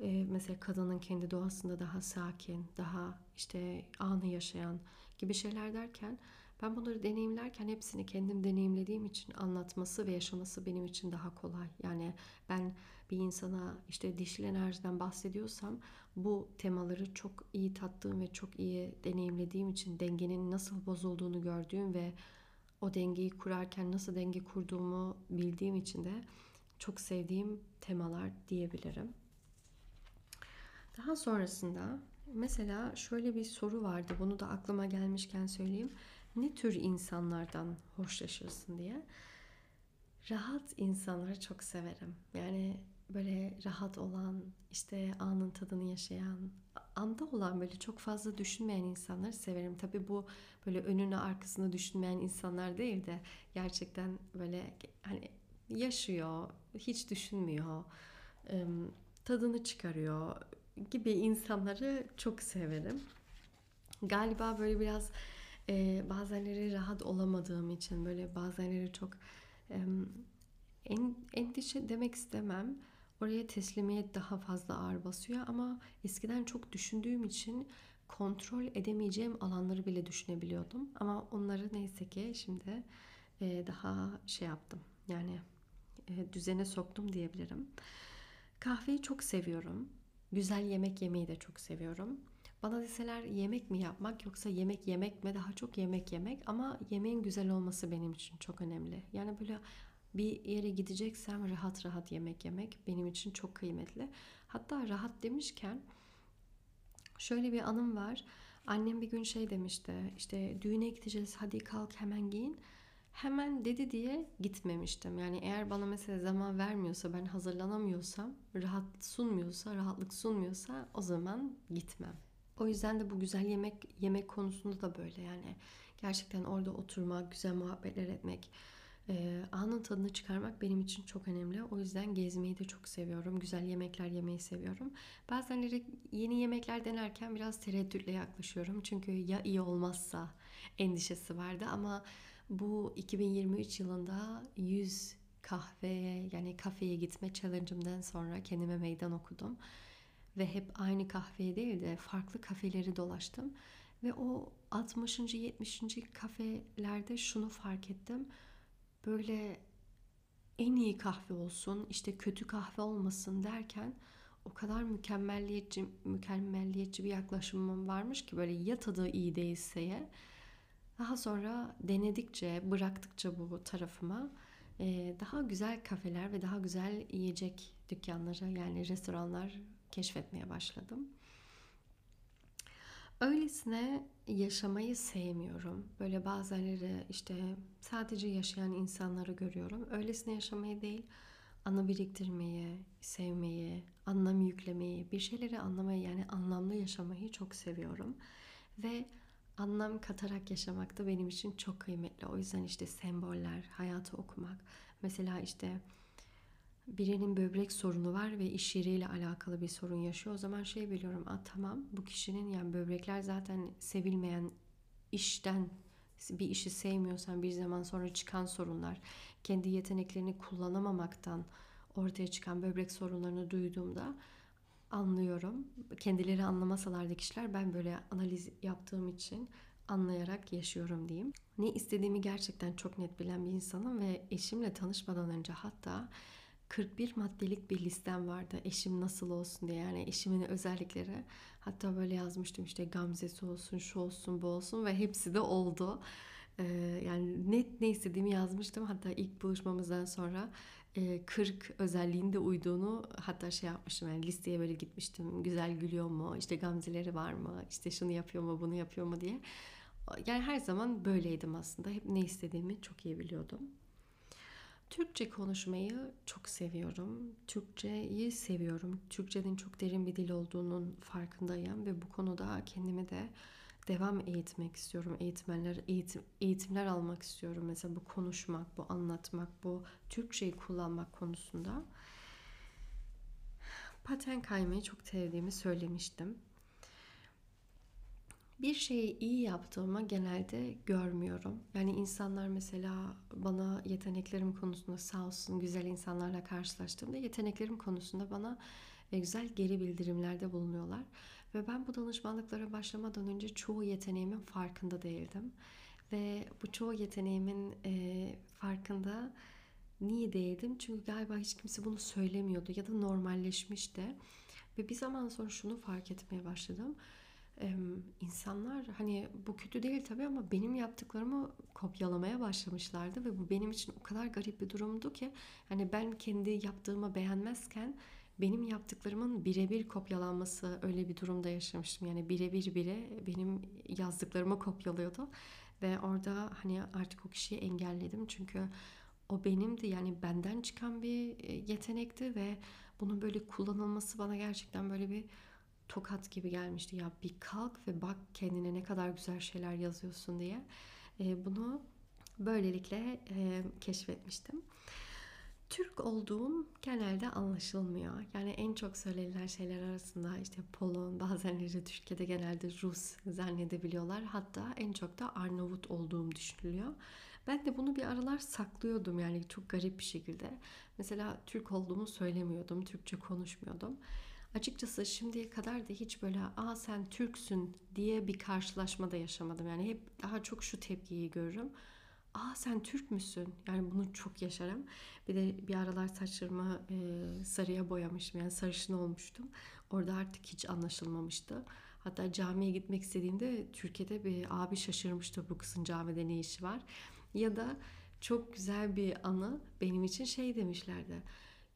e, mesela kadının kendi doğasında daha sakin, daha işte anı yaşayan gibi şeyler derken ben bunları deneyimlerken hepsini kendim deneyimlediğim için anlatması ve yaşaması benim için daha kolay. Yani ben bir insana işte dişil enerjiden bahsediyorsam bu temaları çok iyi tattığım ve çok iyi deneyimlediğim için dengenin nasıl bozulduğunu gördüğüm ve o dengeyi kurarken nasıl denge kurduğumu bildiğim için de çok sevdiğim temalar diyebilirim. Daha sonrasında mesela şöyle bir soru vardı. Bunu da aklıma gelmişken söyleyeyim. Ne tür insanlardan hoşlaşırsın diye. Rahat insanları çok severim. Yani böyle rahat olan, işte anın tadını yaşayan, anda olan böyle çok fazla düşünmeyen insanları severim. Tabii bu böyle önünü arkasını düşünmeyen insanlar değil de gerçekten böyle hani yaşıyor, hiç düşünmüyor, tadını çıkarıyor gibi insanları çok severim. Galiba böyle biraz bazenleri rahat olamadığım için böyle bazenleri çok en, endişe demek istemem. Oraya teslimiyet daha fazla ağır basıyor ama eskiden çok düşündüğüm için kontrol edemeyeceğim alanları bile düşünebiliyordum. Ama onları neyse ki şimdi e, daha şey yaptım. Yani e, düzene soktum diyebilirim. Kahveyi çok seviyorum. Güzel yemek yemeyi de çok seviyorum. Bana deseler yemek mi yapmak yoksa yemek yemek mi? Daha çok yemek yemek ama yemeğin güzel olması benim için çok önemli. Yani böyle bir yere gideceksem rahat rahat yemek yemek benim için çok kıymetli. Hatta rahat demişken şöyle bir anım var. Annem bir gün şey demişti. İşte düğüne gideceğiz hadi kalk hemen giyin. Hemen dedi diye gitmemiştim. Yani eğer bana mesela zaman vermiyorsa, ben hazırlanamıyorsam, rahat sunmuyorsa, rahatlık sunmuyorsa o zaman gitmem. O yüzden de bu güzel yemek yemek konusunda da böyle yani gerçekten orada oturmak, güzel muhabbetler etmek, e, anın tadını çıkarmak benim için çok önemli. O yüzden gezmeyi de çok seviyorum. Güzel yemekler yemeyi seviyorum. Bazenleri yeni yemekler denerken biraz tereddütle yaklaşıyorum. Çünkü ya iyi olmazsa endişesi vardı ama bu 2023 yılında 100 kahveye yani kafeye gitme challenge'ımdan sonra kendime meydan okudum. Ve hep aynı kahveye değil de farklı kafeleri dolaştım. Ve o 60. 70. kafelerde şunu fark ettim. Böyle en iyi kahve olsun, işte kötü kahve olmasın derken o kadar mükemmelliyetçi, mükemmelliyetçi bir yaklaşımım varmış ki böyle ya tadı iyi değilse ya daha sonra denedikçe, bıraktıkça bu tarafıma e, daha güzel kafeler ve daha güzel yiyecek dükkanları yani restoranlar keşfetmeye başladım. Öylesine yaşamayı sevmiyorum. Böyle bazenleri işte sadece yaşayan insanları görüyorum. Öylesine yaşamayı değil, anı biriktirmeyi, sevmeyi, anlam yüklemeyi, bir şeyleri anlamayı yani anlamlı yaşamayı çok seviyorum. Ve anlam katarak yaşamak da benim için çok kıymetli. O yüzden işte semboller, hayatı okumak. Mesela işte birinin böbrek sorunu var ve iş yeriyle alakalı bir sorun yaşıyor. O zaman şey biliyorum. A, tamam bu kişinin yani böbrekler zaten sevilmeyen işten bir işi sevmiyorsan bir zaman sonra çıkan sorunlar, kendi yeteneklerini kullanamamaktan ortaya çıkan böbrek sorunlarını duyduğumda anlıyorum. Kendileri anlamasalar da kişiler ben böyle analiz yaptığım için anlayarak yaşıyorum diyeyim. Ne istediğimi gerçekten çok net bilen bir insanım ve eşimle tanışmadan önce hatta 41 maddelik bir listem vardı. Eşim nasıl olsun diye yani eşimin özellikleri. Hatta böyle yazmıştım işte gamzesi olsun, şu olsun, bu olsun ve hepsi de oldu. Ee, yani net ne istediğimi yazmıştım. Hatta ilk buluşmamızdan sonra 40 e, özelliğinde uyduğunu hatta şey yapmıştım yani listeye böyle gitmiştim. Güzel gülüyor mu? İşte gamzeleri var mı? İşte şunu yapıyor mu? Bunu yapıyor mu diye. Yani her zaman böyleydim aslında. Hep ne istediğimi çok iyi biliyordum. Türkçe konuşmayı çok seviyorum. Türkçeyi seviyorum. Türkçenin çok derin bir dil olduğunun farkındayım ve bu konuda kendimi de devam eğitmek istiyorum. Eğitmenler, eğitim, eğitimler almak istiyorum. Mesela bu konuşmak, bu anlatmak, bu Türkçeyi kullanmak konusunda. Paten kaymayı çok sevdiğimi söylemiştim. Bir şeyi iyi yaptığımı genelde görmüyorum. Yani insanlar mesela bana yeteneklerim konusunda sağ olsun güzel insanlarla karşılaştığımda yeteneklerim konusunda bana e, güzel geri bildirimlerde bulunuyorlar. Ve ben bu danışmanlıklara başlamadan önce çoğu yeteneğimin farkında değildim. Ve bu çoğu yeteneğimin e, farkında niye değildim? Çünkü galiba hiç kimse bunu söylemiyordu ya da normalleşmişti. Ve bir zaman sonra şunu fark etmeye başladım. İnsanlar hani bu kötü değil tabii ama benim yaptıklarımı kopyalamaya başlamışlardı ve bu benim için o kadar garip bir durumdu ki hani ben kendi yaptığımı beğenmezken benim yaptıklarımın birebir kopyalanması öyle bir durumda yaşamıştım. Yani birebir bire benim yazdıklarımı kopyalıyordu. Ve orada hani artık o kişiyi engelledim. Çünkü o benimdi yani benden çıkan bir e, yetenekti ve bunun böyle kullanılması bana gerçekten böyle bir tokat gibi gelmişti. Ya bir kalk ve bak kendine ne kadar güzel şeyler yazıyorsun diye. E, bunu böylelikle e, keşfetmiştim. Türk olduğum genelde anlaşılmıyor. Yani en çok söylenilen şeyler arasında işte Polon, bazenleri Türkiye'de genelde Rus zannedebiliyorlar. Hatta en çok da Arnavut olduğum düşünülüyor. Ben de bunu bir aralar saklıyordum yani çok garip bir şekilde. Mesela Türk olduğumu söylemiyordum, Türkçe konuşmuyordum. Açıkçası şimdiye kadar da hiç böyle aa sen Türksün diye bir karşılaşma da yaşamadım. Yani hep daha çok şu tepkiyi görürüm aa sen Türk müsün? Yani bunu çok yaşarım. Bir de bir aralar saçlarımı e, sarıya boyamıştım. Yani sarışın olmuştum. Orada artık hiç anlaşılmamıştı. Hatta camiye gitmek istediğimde Türkiye'de bir abi şaşırmıştı bu kızın camide ne işi var. Ya da çok güzel bir anı benim için şey demişlerdi.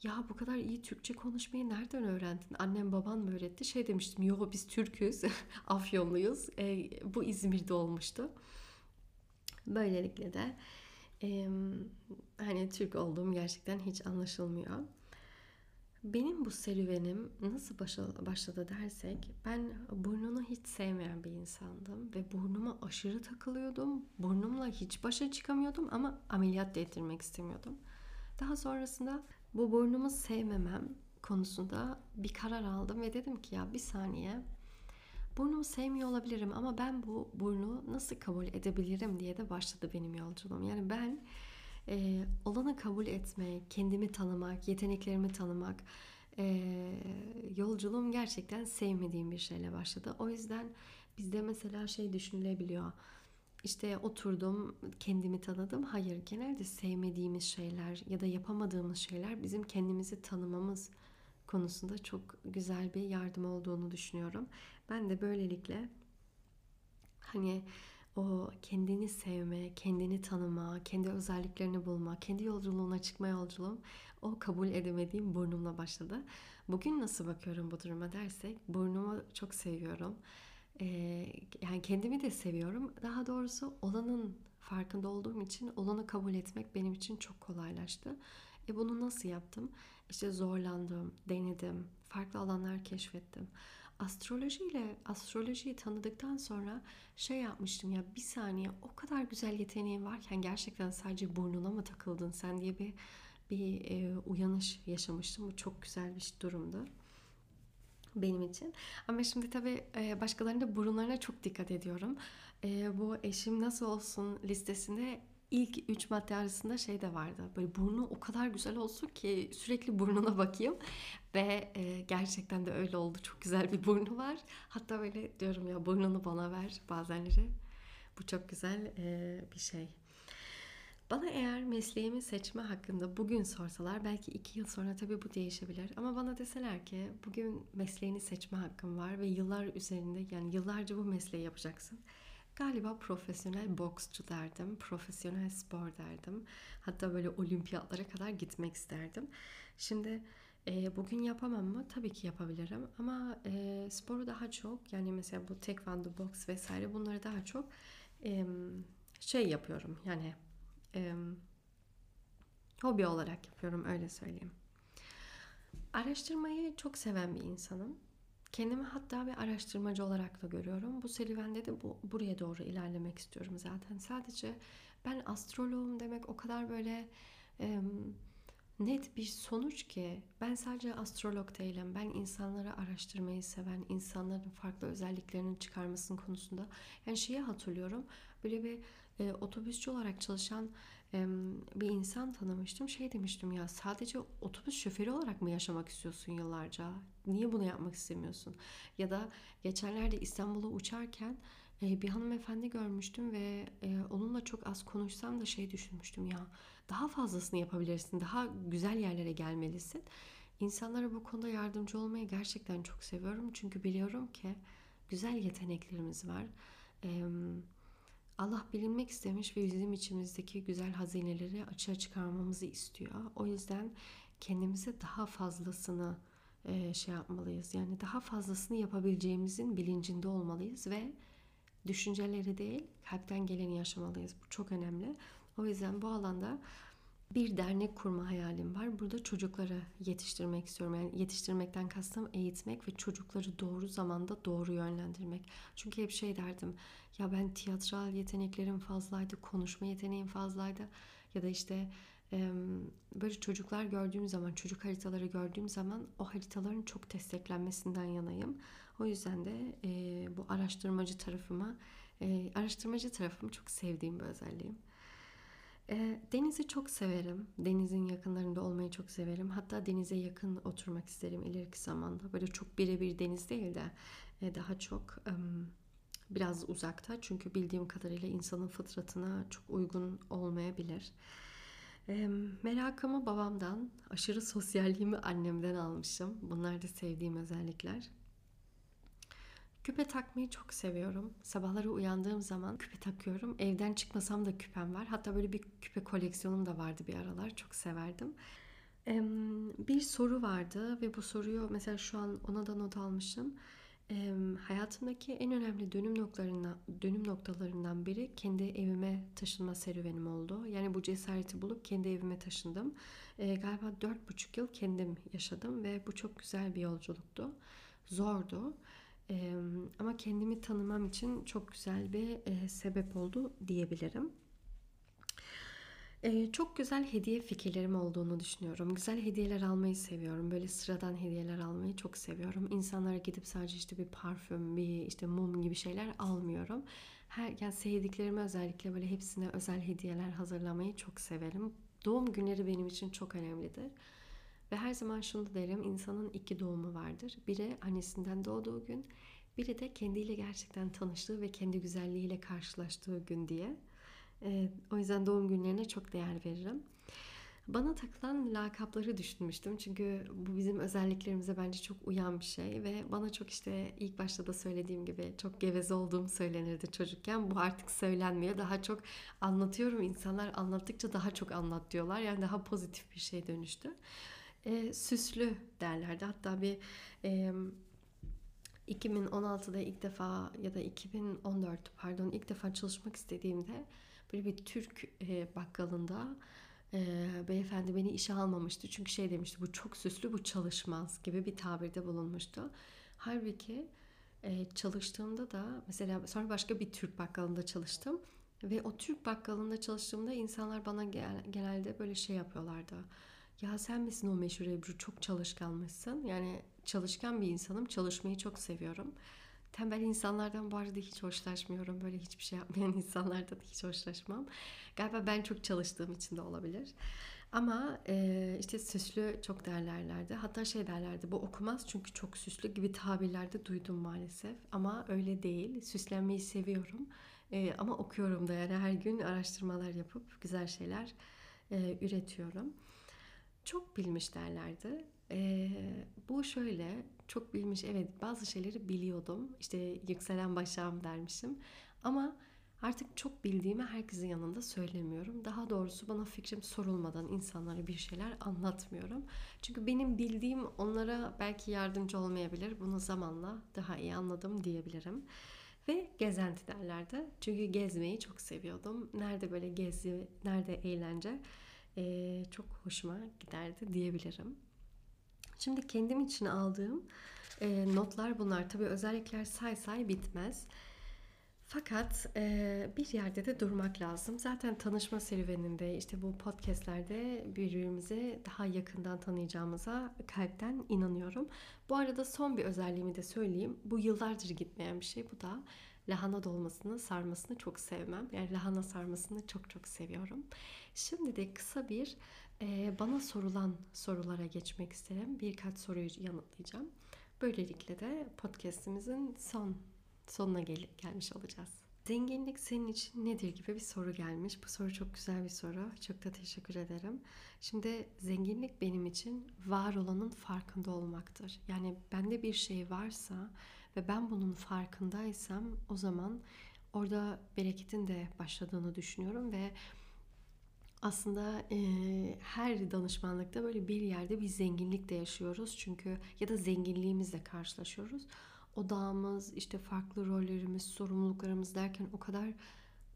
Ya bu kadar iyi Türkçe konuşmayı nereden öğrendin? Annem baban mı öğretti? Şey demiştim. Yo biz Türk'üz. Afyonluyuz. E, bu İzmir'de olmuştu. Böylelikle de e, hani Türk olduğum gerçekten hiç anlaşılmıyor. Benim bu serüvenim nasıl başladı dersek ben burnunu hiç sevmeyen bir insandım ve burnuma aşırı takılıyordum. Burnumla hiç başa çıkamıyordum ama ameliyat da ettirmek istemiyordum. Daha sonrasında bu burnumu sevmemem konusunda bir karar aldım ve dedim ki ya bir saniye Burnumu sevmiyor olabilirim ama ben bu burnu nasıl kabul edebilirim diye de başladı benim yolculuğum. Yani ben e, olanı kabul etmek, kendimi tanımak, yeteneklerimi tanımak, e, yolculuğum gerçekten sevmediğim bir şeyle başladı. O yüzden bizde mesela şey düşünülebiliyor. İşte oturdum, kendimi tanıdım. Hayır, genelde sevmediğimiz şeyler ya da yapamadığımız şeyler bizim kendimizi tanımamız konusunda çok güzel bir yardım olduğunu düşünüyorum. Ben de böylelikle hani o kendini sevme, kendini tanıma, kendi özelliklerini bulma, kendi yolculuğuna çıkma yolculuğum o kabul edemediğim burnumla başladı. Bugün nasıl bakıyorum bu duruma dersek burnumu çok seviyorum. Yani kendimi de seviyorum. Daha doğrusu olanın farkında olduğum için olanı kabul etmek benim için çok kolaylaştı. E bunu nasıl yaptım? İşte zorlandım, denedim, farklı alanlar keşfettim. Astroloji ile astrolojiyi tanıdıktan sonra şey yapmıştım ya bir saniye o kadar güzel yeteneğin varken gerçekten sadece burnuna mı takıldın sen diye bir bir e, uyanış yaşamıştım. Bu çok güzel bir durumdu benim için. Ama şimdi tabii e, başkalarının da burunlarına çok dikkat ediyorum. E, bu eşim nasıl olsun listesinde ilk üç madde arasında şey de vardı. Böyle burnu o kadar güzel olsun ki sürekli burnuna bakayım. Ve e, gerçekten de öyle oldu. Çok güzel bir burnu var. Hatta böyle diyorum ya burnunu bana ver bazenleri. Bu çok güzel bir şey. Bana eğer mesleğimi seçme hakkında bugün sorsalar belki iki yıl sonra tabii bu değişebilir. Ama bana deseler ki bugün mesleğini seçme hakkın var ve yıllar üzerinde yani yıllarca bu mesleği yapacaksın. Galiba profesyonel boksçu derdim, profesyonel spor derdim. Hatta böyle olimpiyatlara kadar gitmek isterdim. Şimdi e, bugün yapamam mı? Tabii ki yapabilirim. Ama e, sporu daha çok yani mesela bu tekvando, boks vesaire bunları daha çok e, şey yapıyorum. Yani e, hobi olarak yapıyorum öyle söyleyeyim. Araştırmayı çok seven bir insanım. Kendimi hatta bir araştırmacı olarak da görüyorum. Bu serüvende de bu, buraya doğru ilerlemek istiyorum zaten. Sadece ben astroloğum demek o kadar böyle e, net bir sonuç ki ben sadece astrolog değilim. Ben insanları araştırmayı seven, insanların farklı özelliklerinin çıkarmasının konusunda yani şeyi hatırlıyorum. Böyle bir e, otobüsçü olarak çalışan e, bir insan tanımıştım. Şey demiştim ya sadece otobüs şoförü olarak mı yaşamak istiyorsun yıllarca? Niye bunu yapmak istemiyorsun? Ya da geçenlerde İstanbul'a uçarken e, bir hanımefendi görmüştüm ve e, onunla çok az konuşsam da şey düşünmüştüm ya daha fazlasını yapabilirsin, daha güzel yerlere gelmelisin. İnsanlara bu konuda yardımcı olmayı gerçekten çok seviyorum çünkü biliyorum ki güzel yeteneklerimiz var. Allah bilinmek istemiş ve bizim içimizdeki güzel hazineleri açığa çıkarmamızı istiyor. O yüzden kendimize daha fazlasını şey yapmalıyız. Yani daha fazlasını yapabileceğimizin bilincinde olmalıyız ve düşünceleri değil kalpten geleni yaşamalıyız. Bu çok önemli. O yüzden bu alanda bir dernek kurma hayalim var. Burada çocukları yetiştirmek istiyorum. Yani yetiştirmekten kastım eğitmek ve çocukları doğru zamanda doğru yönlendirmek. Çünkü hep şey derdim. Ya ben tiyatral yeteneklerim fazlaydı, konuşma yeteneğim fazlaydı. Ya da işte böyle çocuklar gördüğüm zaman, çocuk haritaları gördüğüm zaman o haritaların çok desteklenmesinden yanayım. O yüzden de bu araştırmacı tarafıma, araştırmacı tarafımı çok sevdiğim bir özelliğim. E, denizi çok severim. Denizin yakınlarında olmayı çok severim. Hatta denize yakın oturmak isterim ileriki zamanda. Böyle çok birebir deniz değil de e, daha çok e, biraz uzakta. Çünkü bildiğim kadarıyla insanın fıtratına çok uygun olmayabilir. E, merakımı babamdan, aşırı sosyalliğimi annemden almışım. Bunlar da sevdiğim özellikler. Küpe takmayı çok seviyorum. Sabahları uyandığım zaman küpe takıyorum. Evden çıkmasam da küpem var. Hatta böyle bir küpe koleksiyonum da vardı bir aralar. Çok severdim. Bir soru vardı ve bu soruyu mesela şu an ona da not almışım. Hayatımdaki en önemli dönüm noktalarından, dönüm noktalarından biri kendi evime taşınma serüvenim oldu. Yani bu cesareti bulup kendi evime taşındım. Galiba dört buçuk yıl kendim yaşadım ve bu çok güzel bir yolculuktu. Zordu. Ama kendimi tanımam için çok güzel bir e, sebep oldu diyebilirim. Ee, çok güzel hediye fikirlerim olduğunu düşünüyorum. Güzel hediyeler almayı seviyorum. Böyle sıradan hediyeler almayı çok seviyorum. İnsanlara gidip sadece işte bir parfüm, bir işte mum gibi şeyler almıyorum. Her, yani sevdiklerime özellikle böyle hepsine özel hediyeler hazırlamayı çok severim. Doğum günleri benim için çok önemlidir. Ve her zaman şunu derim, insanın iki doğumu vardır. Biri annesinden doğduğu gün, biri de kendiyle gerçekten tanıştığı ve kendi güzelliğiyle karşılaştığı gün diye. Ee, o yüzden doğum günlerine çok değer veririm. Bana takılan lakapları düşünmüştüm. Çünkü bu bizim özelliklerimize bence çok uyan bir şey. Ve bana çok işte ilk başta da söylediğim gibi çok geveze olduğum söylenirdi çocukken. Bu artık söylenmiyor. Daha çok anlatıyorum. İnsanlar anlattıkça daha çok anlat diyorlar. Yani daha pozitif bir şey dönüştü e, süslü derlerdi. Hatta bir e, 2016'da ilk defa ya da 2014 pardon ilk defa çalışmak istediğimde böyle bir Türk e, bakkalında e, beyefendi beni işe almamıştı. Çünkü şey demişti bu çok süslü bu çalışmaz gibi bir tabirde bulunmuştu. Halbuki e, çalıştığımda da mesela sonra başka bir Türk bakkalında çalıştım. Ve o Türk bakkalında çalıştığımda insanlar bana genelde böyle şey yapıyorlardı ya sen misin o meşhur Ebru çok çalışkanmışsın. Yani çalışkan bir insanım. Çalışmayı çok seviyorum. Tembel insanlardan bu arada hiç hoşlaşmıyorum. Böyle hiçbir şey yapmayan insanlardan da hiç hoşlaşmam. Galiba ben çok çalıştığım için de olabilir. Ama e, işte süslü çok derlerlerdi. Hatta şey derlerdi bu okumaz çünkü çok süslü gibi tabirlerde duydum maalesef. Ama öyle değil. Süslenmeyi seviyorum. E, ama okuyorum da yani her gün araştırmalar yapıp güzel şeyler e, üretiyorum. Çok bilmiş derlerdi. Ee, bu şöyle çok bilmiş evet bazı şeyleri biliyordum. İşte yükselen başağım dermişim. Ama artık çok bildiğimi herkesin yanında söylemiyorum. Daha doğrusu bana fikrim sorulmadan insanlara bir şeyler anlatmıyorum. Çünkü benim bildiğim onlara belki yardımcı olmayabilir. Bunu zamanla daha iyi anladım diyebilirim. Ve gezenti derlerdi. Çünkü gezmeyi çok seviyordum. Nerede böyle gezi, nerede eğlence e, çok hoşuma giderdi diyebilirim. Şimdi kendim için aldığım e, notlar bunlar. Tabii özellikler say say bitmez. Fakat e, bir yerde de durmak lazım. Zaten tanışma serüveninde işte bu podcastlerde birbirimizi daha yakından tanıyacağımıza kalpten inanıyorum. Bu arada son bir özelliğimi de söyleyeyim. Bu yıllardır gitmeyen bir şey. Bu da lahana dolmasını, sarmasını çok sevmem. Yani lahana sarmasını çok çok seviyorum. Şimdi de kısa bir e, bana sorulan sorulara geçmek isterim. Birkaç soruyu yanıtlayacağım. Böylelikle de podcastimizin son sonuna gel gelmiş olacağız. Zenginlik senin için nedir gibi bir soru gelmiş. Bu soru çok güzel bir soru. Çok da teşekkür ederim. Şimdi zenginlik benim için var olanın farkında olmaktır. Yani bende bir şey varsa ve ben bunun farkındaysam o zaman orada bereketin de başladığını düşünüyorum ve aslında e, her danışmanlıkta böyle bir yerde bir zenginlik de yaşıyoruz çünkü ya da zenginliğimizle karşılaşıyoruz odağımız, işte farklı rollerimiz, sorumluluklarımız derken o kadar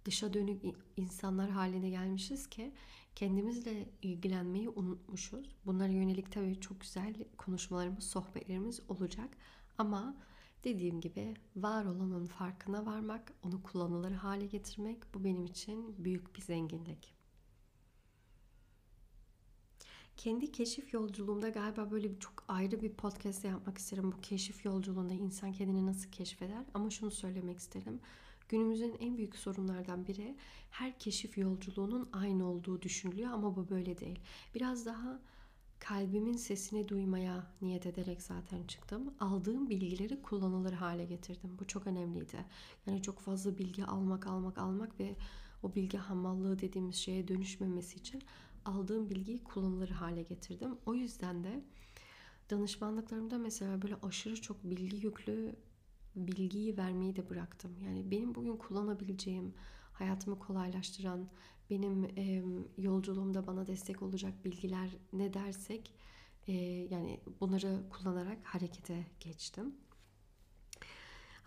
dışa dönük insanlar haline gelmişiz ki kendimizle ilgilenmeyi unutmuşuz. Bunlara yönelik tabii çok güzel konuşmalarımız, sohbetlerimiz olacak. Ama dediğim gibi var olanın farkına varmak, onu kullanılır hale getirmek bu benim için büyük bir zenginlik. kendi keşif yolculuğumda galiba böyle çok ayrı bir podcast yapmak isterim. Bu keşif yolculuğunda insan kendini nasıl keşfeder? Ama şunu söylemek isterim. Günümüzün en büyük sorunlardan biri her keşif yolculuğunun aynı olduğu düşünülüyor ama bu böyle değil. Biraz daha kalbimin sesini duymaya niyet ederek zaten çıktım. Aldığım bilgileri kullanılır hale getirdim. Bu çok önemliydi. Yani çok fazla bilgi almak, almak, almak ve o bilgi hamallığı dediğimiz şeye dönüşmemesi için aldığım bilgiyi kullanılır hale getirdim. O yüzden de danışmanlıklarımda mesela böyle aşırı çok bilgi yüklü bilgiyi vermeyi de bıraktım. Yani benim bugün kullanabileceğim, hayatımı kolaylaştıran, benim e, yolculuğumda bana destek olacak bilgiler ne dersek e, yani bunları kullanarak harekete geçtim.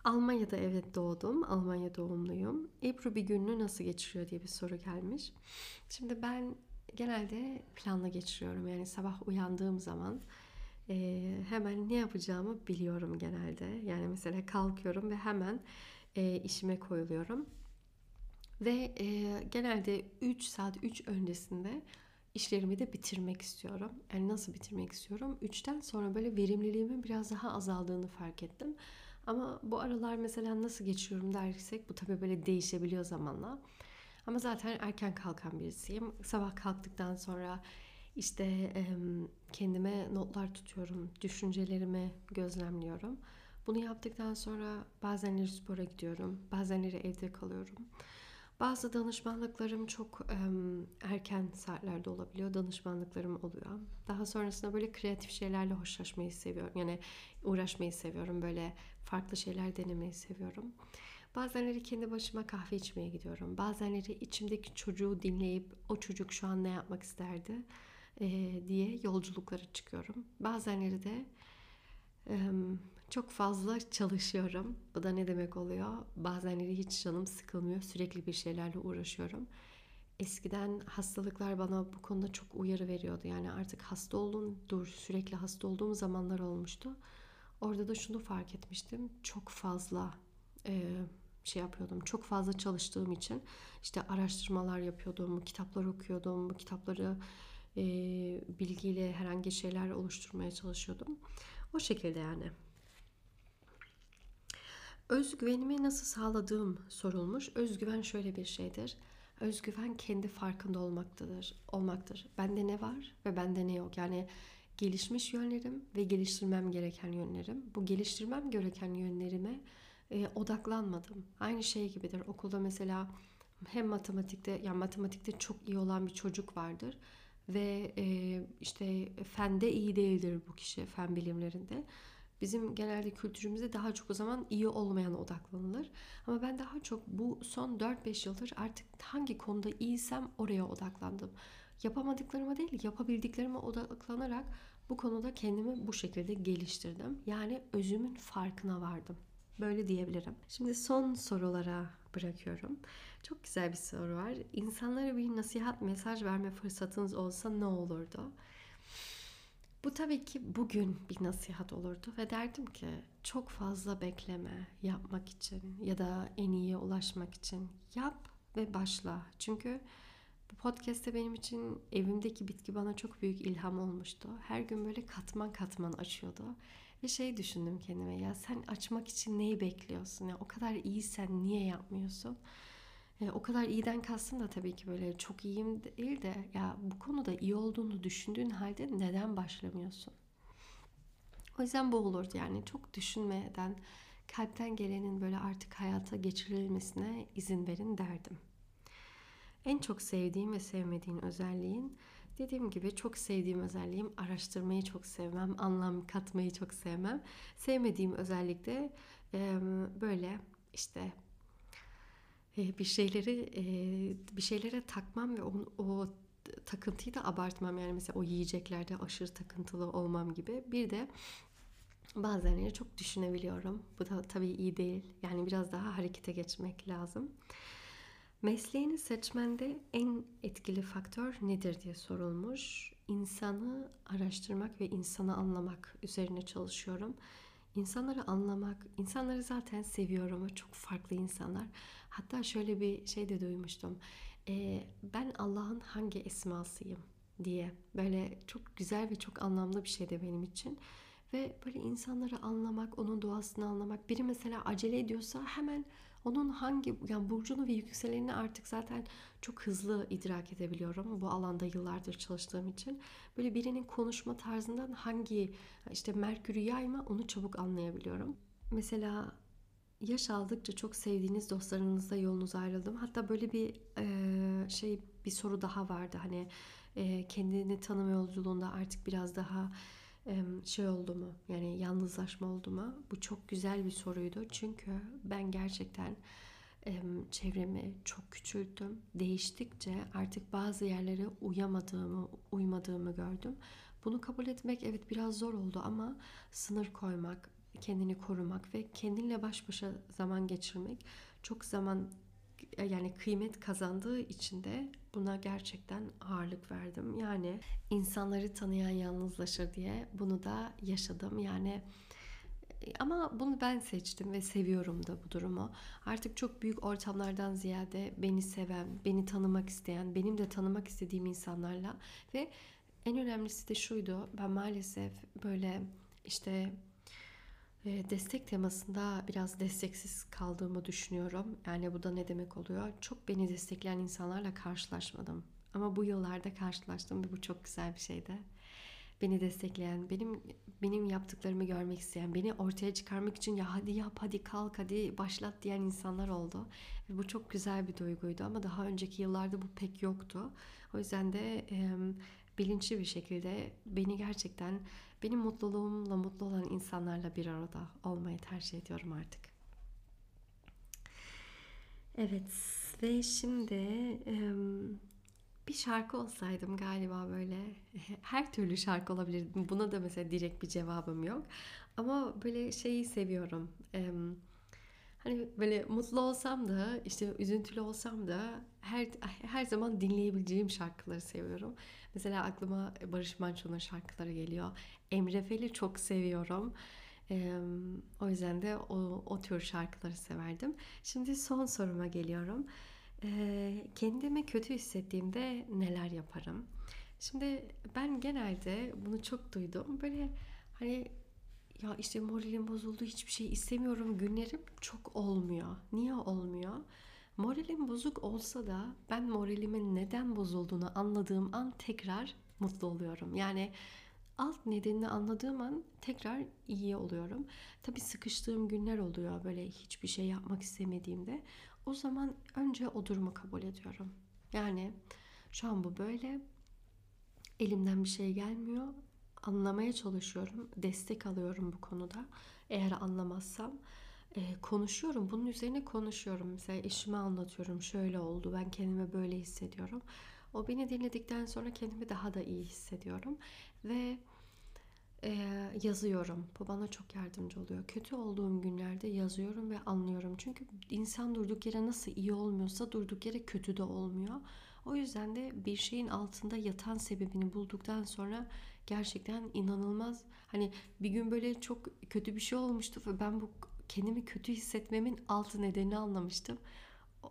Almanya'da evet doğdum. Almanya doğumluyum. Ebru bir gününü nasıl geçiriyor diye bir soru gelmiş. Şimdi ben genelde planla geçiriyorum. Yani sabah uyandığım zaman e, hemen ne yapacağımı biliyorum genelde. Yani mesela kalkıyorum ve hemen e, işime koyuluyorum. Ve e, genelde 3 saat 3 öncesinde işlerimi de bitirmek istiyorum. Yani nasıl bitirmek istiyorum? 3'ten sonra böyle verimliliğimin biraz daha azaldığını fark ettim. Ama bu aralar mesela nasıl geçiyorum dersek bu tabii böyle değişebiliyor zamanla. Ama zaten erken kalkan birisiyim. Sabah kalktıktan sonra işte kendime notlar tutuyorum, düşüncelerimi gözlemliyorum. Bunu yaptıktan sonra bazenleri spora gidiyorum, bazenleri evde kalıyorum. Bazı danışmanlıklarım çok erken saatlerde olabiliyor. Danışmanlıklarım oluyor. Daha sonrasında böyle kreatif şeylerle hoşlaşmayı seviyorum. Yani uğraşmayı seviyorum. Böyle farklı şeyler denemeyi seviyorum. Bazenleri kendi başıma kahve içmeye gidiyorum. Bazenleri içimdeki çocuğu dinleyip o çocuk şu an ne yapmak isterdi diye yolculuklara çıkıyorum. Bazenleri de çok fazla çalışıyorum. Bu da ne demek oluyor? Bazenleri hiç canım sıkılmıyor. Sürekli bir şeylerle uğraşıyorum. Eskiden hastalıklar bana bu konuda çok uyarı veriyordu. Yani artık hasta olun, dur sürekli hasta olduğum zamanlar olmuştu. Orada da şunu fark etmiştim. Çok fazla e, şey yapıyordum. Çok fazla çalıştığım için işte araştırmalar yapıyordum, kitaplar okuyordum, bu kitapları e, bilgiyle herhangi şeyler oluşturmaya çalışıyordum. O şekilde yani. Özgüvenimi nasıl sağladığım sorulmuş. Özgüven şöyle bir şeydir. Özgüven kendi farkında olmaktadır, olmaktır. Bende ne var ve bende ne yok. Yani gelişmiş yönlerim ve geliştirmem gereken yönlerim. Bu geliştirmem gereken yönlerime e, odaklanmadım. Aynı şey gibidir. Okulda mesela hem matematikte yani matematikte çok iyi olan bir çocuk vardır ve e, işte fende iyi değildir bu kişi fen bilimlerinde Bizim genelde kültürümüzde daha çok o zaman iyi olmayana odaklanılır. Ama ben daha çok bu son 4-5 yıldır artık hangi konuda iyiysem oraya odaklandım. Yapamadıklarıma değil, yapabildiklerime odaklanarak bu konuda kendimi bu şekilde geliştirdim. Yani özümün farkına vardım. Böyle diyebilirim. Şimdi son sorulara bırakıyorum. Çok güzel bir soru var. İnsanlara bir nasihat mesaj verme fırsatınız olsa ne olurdu? Bu tabii ki bugün bir nasihat olurdu ve derdim ki çok fazla bekleme yapmak için ya da en iyiye ulaşmak için yap ve başla. Çünkü bu podcast'te benim için evimdeki bitki bana çok büyük ilham olmuştu. Her gün böyle katman katman açıyordu. Ve şey düşündüm kendime ya sen açmak için neyi bekliyorsun? Ya o kadar iyisen niye yapmıyorsun? E, o kadar iyiden kastım da tabii ki böyle çok iyiyim değil de ya bu konuda iyi olduğunu düşündüğün halde neden başlamıyorsun? O yüzden bu olurdu yani çok düşünmeden kalpten gelenin böyle artık hayata geçirilmesine izin verin derdim. En çok sevdiğim ve sevmediğin özelliğin dediğim gibi çok sevdiğim özelliğim araştırmayı çok sevmem, anlam katmayı çok sevmem. Sevmediğim özellik de böyle işte bir şeyleri bir şeylere takmam ve o, o takıntıyı da abartmam yani mesela o yiyeceklerde aşırı takıntılı olmam gibi. Bir de bazenleri çok düşünebiliyorum. Bu da tabii iyi değil. Yani biraz daha harekete geçmek lazım. Mesleğini seçmende en etkili faktör nedir diye sorulmuş. İnsanı araştırmak ve insanı anlamak üzerine çalışıyorum. İnsanları anlamak, insanları zaten seviyorum ve çok farklı insanlar. Hatta şöyle bir şey de duymuştum. Ee, ben Allah'ın hangi esmasıyım diye. Böyle çok güzel ve çok anlamlı bir şey de benim için. Ve böyle insanları anlamak, onun duasını anlamak. Biri mesela acele ediyorsa hemen onun hangi yani burcunu ve yükselenini artık zaten çok hızlı idrak edebiliyorum. Bu alanda yıllardır çalıştığım için. Böyle birinin konuşma tarzından hangi işte Merkür'ü yayma onu çabuk anlayabiliyorum. Mesela yaş aldıkça çok sevdiğiniz dostlarınızla yolunuz ayrıldı mı? Hatta böyle bir e, şey bir soru daha vardı. Hani e, kendini tanıma yolculuğunda artık biraz daha şey oldu mu? Yani yalnızlaşma oldu mu? Bu çok güzel bir soruydu. Çünkü ben gerçekten çevremi çok küçülttüm. Değiştikçe artık bazı yerlere uyamadığımı, uymadığımı gördüm. Bunu kabul etmek evet biraz zor oldu ama sınır koymak, kendini korumak ve kendinle baş başa zaman geçirmek çok zaman yani kıymet kazandığı için de buna gerçekten ağırlık verdim. Yani insanları tanıyan yalnızlaşır diye bunu da yaşadım. Yani ama bunu ben seçtim ve seviyorum da bu durumu. Artık çok büyük ortamlardan ziyade beni seven, beni tanımak isteyen, benim de tanımak istediğim insanlarla ve en önemlisi de şuydu. Ben maalesef böyle işte destek temasında biraz desteksiz kaldığımı düşünüyorum. Yani bu da ne demek oluyor? Çok beni destekleyen insanlarla karşılaşmadım. Ama bu yıllarda karşılaştım ve bu çok güzel bir şeydi. Beni destekleyen, benim benim yaptıklarımı görmek isteyen, beni ortaya çıkarmak için ya hadi yap, hadi kalk, hadi başlat diyen insanlar oldu. Ve bu çok güzel bir duyguydu ama daha önceki yıllarda bu pek yoktu. O yüzden de e, bilinçli bir şekilde beni gerçekten benim mutluluğumla mutlu olan insanlarla bir arada olmayı tercih ediyorum artık. Evet ve şimdi bir şarkı olsaydım galiba böyle her türlü şarkı olabilir. Buna da mesela direkt bir cevabım yok. Ama böyle şeyi seviyorum. Hani böyle mutlu olsam da işte üzüntülü olsam da her her zaman dinleyebileceğim şarkıları seviyorum. Mesela aklıma Barış Manço'nun şarkıları geliyor. Emre Fel'i çok seviyorum. Ee, o yüzden de o, o tür şarkıları severdim. Şimdi son soruma geliyorum. Ee, kendimi kötü hissettiğimde neler yaparım? Şimdi ben genelde bunu çok duydum. Böyle hani ya işte moralim bozuldu hiçbir şey istemiyorum günlerim çok olmuyor. Niye olmuyor? Moralim bozuk olsa da ben moralimin neden bozulduğunu anladığım an tekrar mutlu oluyorum. Yani alt nedenini anladığım an tekrar iyi oluyorum. Tabii sıkıştığım günler oluyor böyle hiçbir şey yapmak istemediğimde. O zaman önce o durumu kabul ediyorum. Yani şu an bu böyle elimden bir şey gelmiyor anlamaya çalışıyorum. Destek alıyorum bu konuda. Eğer anlamazsam e, konuşuyorum. Bunun üzerine konuşuyorum. Mesela eşime anlatıyorum. Şöyle oldu. Ben kendimi böyle hissediyorum. O beni dinledikten sonra kendimi daha da iyi hissediyorum. Ve e, yazıyorum. Bu bana çok yardımcı oluyor. Kötü olduğum günlerde yazıyorum ve anlıyorum. Çünkü insan durduk yere nasıl iyi olmuyorsa durduk yere kötü de olmuyor. O yüzden de bir şeyin altında yatan sebebini bulduktan sonra gerçekten inanılmaz. Hani bir gün böyle çok kötü bir şey olmuştu ve ben bu kendimi kötü hissetmemin altı nedeni anlamıştım.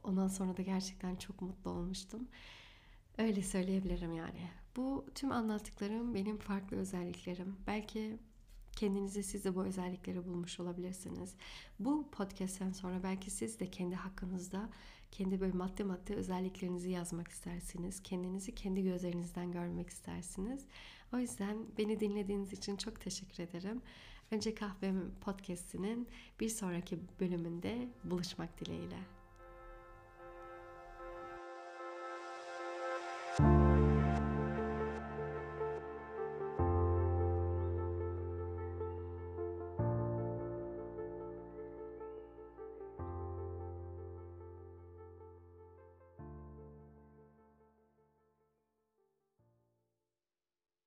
Ondan sonra da gerçekten çok mutlu olmuştum. Öyle söyleyebilirim yani. Bu tüm anlattıklarım benim farklı özelliklerim. Belki kendinizi siz de bu özellikleri bulmuş olabilirsiniz. Bu podcast'ten sonra belki siz de kendi hakkınızda kendi böyle madde madde özelliklerinizi yazmak istersiniz. Kendinizi kendi gözlerinizden görmek istersiniz. O yüzden beni dinlediğiniz için çok teşekkür ederim. Önce Kahvem podcast'inin bir sonraki bölümünde buluşmak dileğiyle.